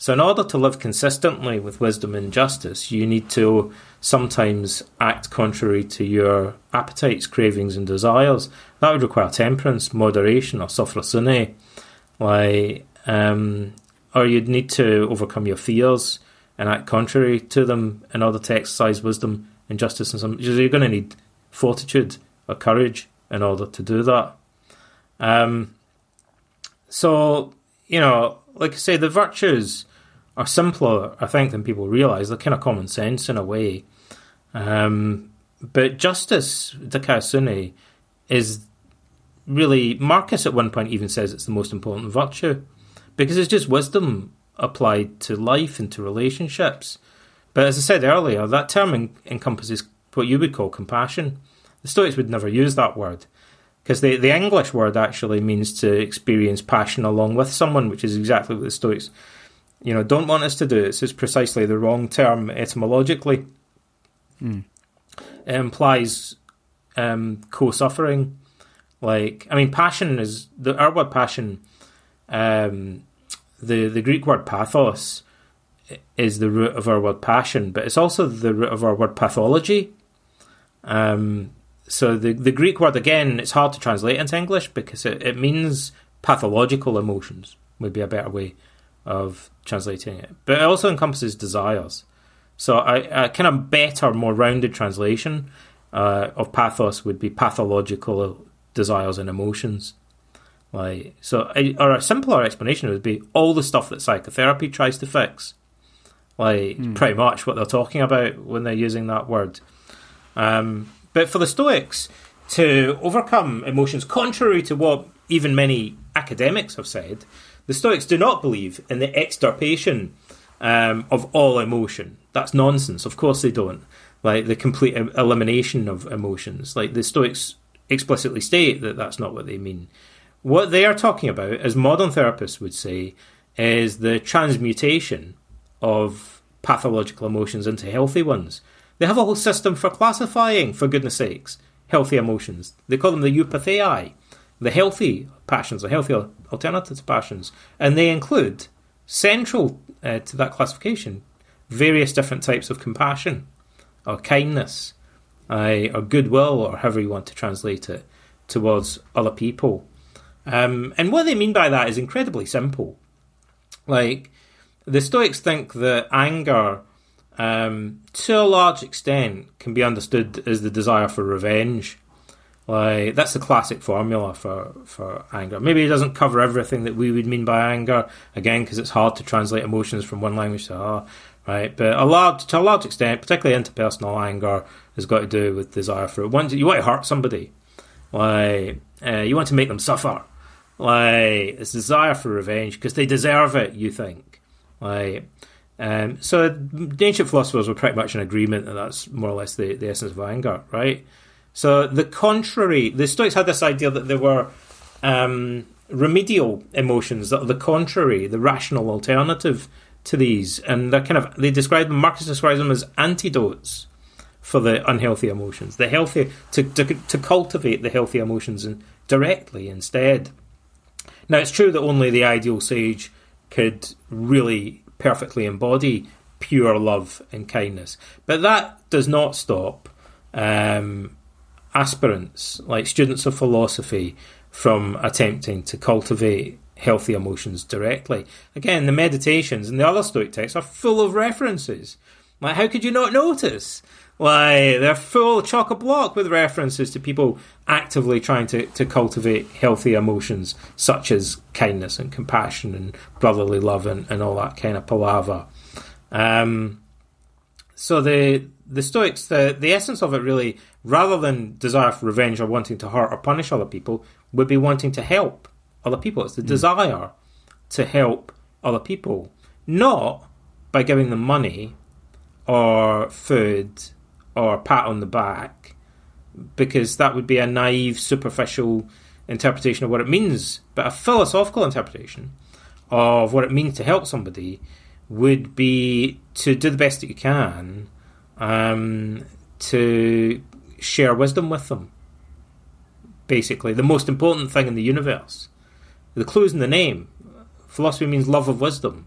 Speaker 2: So, in order to live consistently with wisdom and justice, you need to sometimes act contrary to your appetites, cravings, and desires. That would require temperance, moderation, or sophrosune. Like, um, or you'd need to overcome your fears and act contrary to them in order to exercise wisdom and justice. And some, you're going to need fortitude or courage in order to do that. Um, so, you know, like I say, the virtues are simpler, I think, than people realise. They're kind of common sense in a way. Um, but justice, dikaiosune, is really. Marcus at one point even says it's the most important virtue because it's just wisdom applied to life and to relationships. But as I said earlier, that term en- encompasses what you would call compassion. The Stoics would never use that word because the, the English word actually means to experience passion along with someone, which is exactly what the Stoics you know, don't want us to do. This is precisely the wrong term etymologically. Mm. It implies um, co-suffering. Like, I mean, passion is the our word passion. Um, the the Greek word pathos is the root of our word passion, but it's also the root of our word pathology. Um, so the the Greek word again, it's hard to translate into English because it, it means pathological emotions. Would be a better way of translating it, but it also encompasses desires. So a, a kind of better, more rounded translation uh, of pathos would be pathological desires and emotions. Like so, a, or a simpler explanation would be all the stuff that psychotherapy tries to fix. Like mm. pretty much what they're talking about when they're using that word. Um, but for the Stoics, to overcome emotions, contrary to what even many academics have said, the Stoics do not believe in the extirpation um, of all emotion. That's nonsense. Of course they don't. Like the complete elimination of emotions. Like the Stoics explicitly state that that's not what they mean. What they are talking about, as modern therapists would say, is the transmutation of pathological emotions into healthy ones. They have a whole system for classifying, for goodness sakes, healthy emotions. They call them the eupathei, the healthy passions, the healthy alternative passions, and they include central uh, to that classification various different types of compassion or kindness uh, or goodwill or however you want to translate it towards other people. Um, and what they mean by that is incredibly simple. Like the Stoics think that anger, um, to a large extent, can be understood as the desire for revenge. Like that's the classic formula for for anger. Maybe it doesn't cover everything that we would mean by anger again because it's hard to translate emotions from one language to another, right? But a large to a large extent, particularly interpersonal anger, has got to do with desire for it. you want to hurt somebody, like uh, you want to make them suffer, like it's desire for revenge because they deserve it. You think, like. Um, so the ancient philosophers were pretty much in agreement that that's more or less the, the essence of anger, right? So the contrary, the Stoics had this idea that there were um, remedial emotions that are the contrary, the rational alternative to these, and they kind of they describe them. Marcus describes them as antidotes for the unhealthy emotions, the healthy to to, to cultivate the healthy emotions and directly instead. Now it's true that only the ideal sage could really perfectly embody pure love and kindness, but that does not stop um, aspirants, like students of philosophy, from attempting to cultivate healthy emotions directly. Again, the meditations and the other Stoic texts are full of references. Like, how could you not notice? Like, they're full chock a block with references to people actively trying to, to cultivate healthy emotions, such as kindness and compassion and brotherly love and, and all that kind of palaver. Um, so the the Stoics, the the essence of it really, rather than desire for revenge or wanting to hurt or punish other people, would be wanting to help other people. It's the mm. desire to help other people, not by giving them money or food or a pat on the back, because that would be a naive, superficial interpretation of what it means. But a philosophical interpretation of what it means to help somebody would be to do the best that you can um, to share wisdom with them. Basically, the most important thing in the universe. The clues in the name. Philosophy means love of wisdom.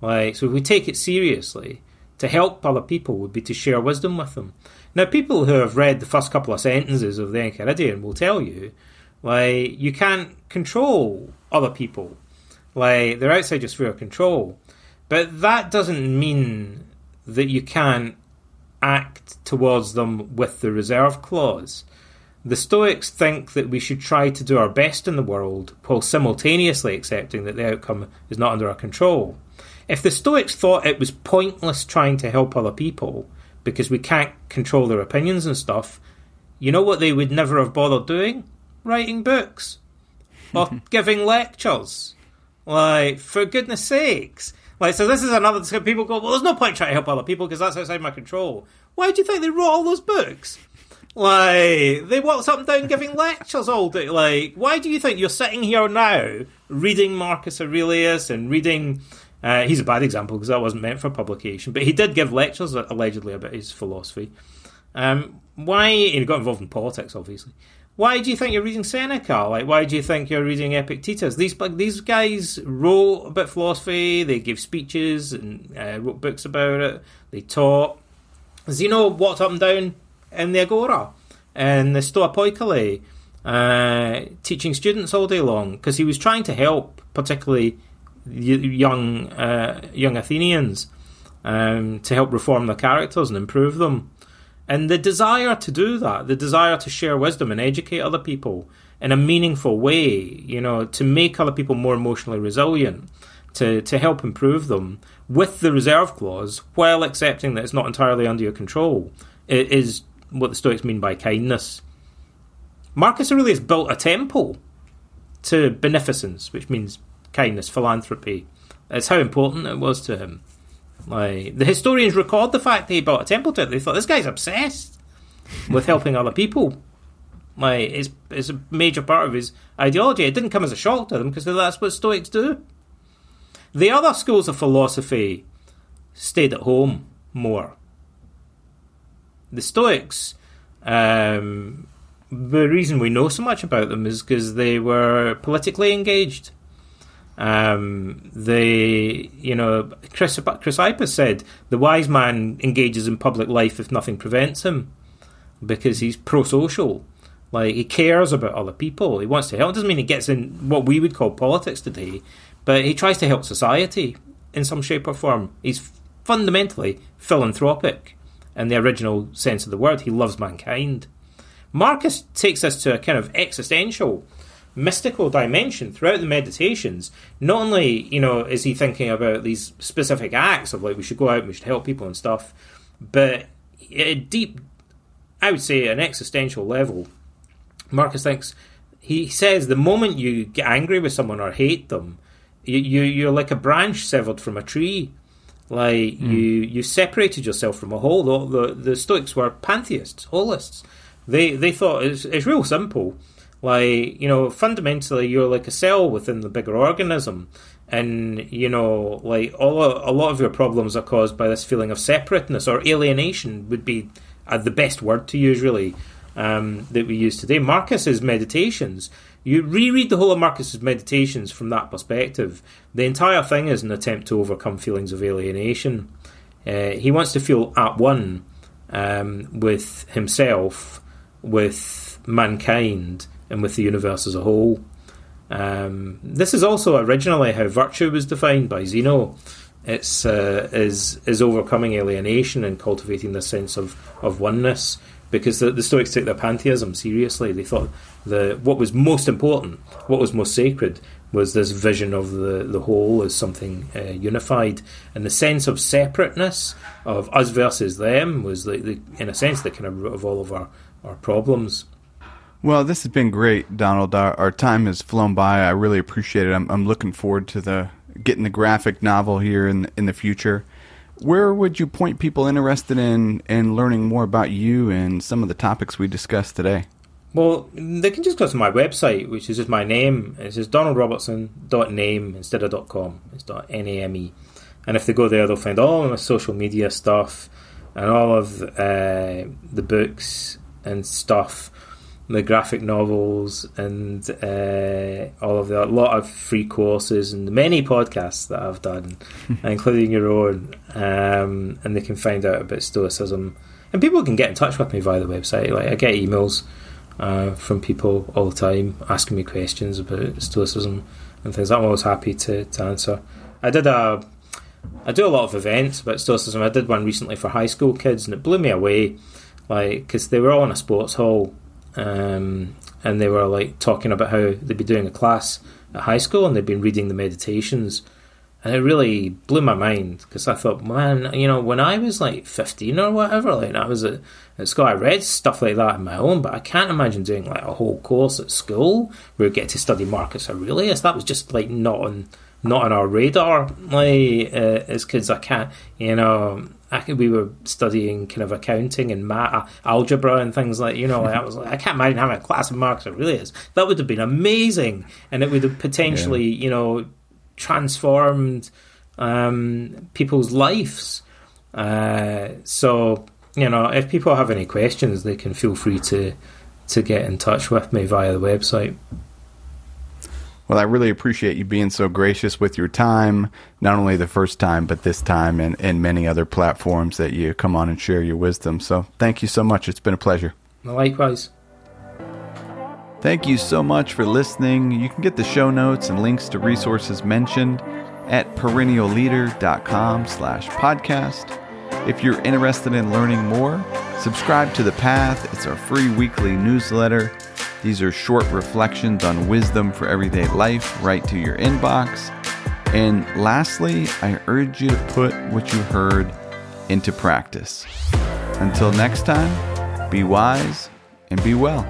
Speaker 2: Like so, if we take it seriously, to help other people would be to share wisdom with them. Now, people who have read the first couple of sentences of the Enchiridion will tell you, like, you can't control other people. Like, they're outside your sphere of control. But that doesn't mean that you can't act towards them with the reserve clause. The Stoics think that we should try to do our best in the world while simultaneously accepting that the outcome is not under our control. If the Stoics thought it was pointless trying to help other people because we can't control their opinions and stuff, you know what they would never have bothered doing? Writing books or giving lectures. Like, for goodness sakes. Like, so this is another. People go, well, there's no point trying to help other people because that's outside my control. Why do you think they wrote all those books? Like, they walked up and down giving lectures all day. Like, why do you think you're sitting here now reading Marcus Aurelius and reading. Uh, he's a bad example because that wasn't meant for publication, but he did give lectures allegedly about his philosophy. Um, why? he got involved in politics, obviously why do you think you're reading Seneca? Like, why do you think you're reading Epictetus? These these guys wrote about philosophy. They gave speeches and uh, wrote books about it. They taught. Zeno walked up and down in the Agora and the Stoa Poikile, uh, teaching students all day long because he was trying to help, particularly young uh, young Athenians, um, to help reform their characters and improve them. And the desire to do that, the desire to share wisdom and educate other people in a meaningful way, you know, to make other people more emotionally resilient, to, to help improve them with the reserve clause while accepting that it's not entirely under your control, is what the Stoics mean by kindness. Marcus Aurelius built a temple to beneficence, which means kindness, philanthropy. That's how important it was to him. Like the historians record the fact that he built a temple to it. They thought this guy's obsessed with helping other people. Like it's it's a major part of his ideology. It didn't come as a shock to them because that's what Stoics do. The other schools of philosophy stayed at home more. The Stoics, um, the reason we know so much about them is because they were politically engaged. Um, the you know Chris Chrysippus said the wise man engages in public life if nothing prevents him, because he's pro-social. Like he cares about other people. He wants to help. It doesn't mean he gets in what we would call politics today, but he tries to help society in some shape or form. He's fundamentally philanthropic in the original sense of the word. He loves mankind. Marcus takes us to a kind of existential mystical dimension throughout the meditations. Not only, you know, is he thinking about these specific acts of like we should go out and we should help people and stuff, but a deep, I would say, an existential level. Marcus thinks he says the moment you get angry with someone or hate them, you, you you're like a branch severed from a tree. Like mm. you you separated yourself from a whole. The, the, the Stoics were pantheists, holists. They they thought it's, it's real simple like, you know, fundamentally, you're like a cell within the bigger organism. And, you know, like, all a lot of your problems are caused by this feeling of separateness or alienation, would be uh, the best word to use, really, um, that we use today. Marcus's meditations, you reread the whole of Marcus's meditations from that perspective. The entire thing is an attempt to overcome feelings of alienation. Uh, he wants to feel at one um, with himself, with mankind, and with the universe as a whole. Um, this is also originally how virtue was defined by Zeno. It's uh, is is overcoming alienation and cultivating the sense of, of oneness. Because the, the Stoics took their pantheism seriously. They thought the what was most important, what was most sacred, was this vision of the, the whole as something uh, unified. And the sense of separateness of us versus them was, the, the, in a sense, the kind of root of all of our, our problems.
Speaker 1: Well, this has been great, Donald. Our, our time has flown by. I really appreciate it. I'm, I'm looking forward to the getting the graphic novel here in in the future. Where would you point people interested in in learning more about you and some of the topics we discussed today?
Speaker 2: Well, they can just go to my website, which is just my name. It's just donaldrobertson.name instead of .com. It's .name. And if they go there, they'll find all my social media stuff and all of uh, the books and stuff the graphic novels and uh, all of the a lot of free courses and many podcasts that I've done, including your own. Um, and they can find out about Stoicism. And people can get in touch with me via the website. Like I get emails uh, from people all the time asking me questions about Stoicism and things. I'm always happy to, to answer. I did a I do a lot of events about Stoicism. I did one recently for high school kids, and it blew me away. Like because they were all in a sports hall um, and they were like talking about how they'd be doing a class at high school and they'd been reading the meditations. And it really blew my mind because I thought, man, you know, when I was like 15 or whatever, like I was at, at school, I read stuff like that on my own, but I can't imagine doing like a whole course at school where you get to study Marcus Aurelius. That was just like not on not on our radar, like uh, as kids. I can't, you know, I, we were studying kind of accounting and math, algebra and things like you know. I was like, I can't imagine having a class of Marcus Aurelius. That would have been amazing, and it would have potentially, yeah. you know, transformed um, people's lives. Uh, so you know, if people have any questions, they can feel free to to get in touch with me via the website.
Speaker 1: Well, I really appreciate you being so gracious with your time, not only the first time, but this time and, and many other platforms that you come on and share your wisdom. So thank you so much. It's been a pleasure.
Speaker 2: Likewise.
Speaker 1: Thank you so much for listening. You can get the show notes and links to resources mentioned at perennialleader.com slash podcast. If you're interested in learning more, subscribe to The Path. It's our free weekly newsletter these are short reflections on wisdom for everyday life right to your inbox. And lastly, I urge you to put what you heard into practice. Until next time, be wise and be well.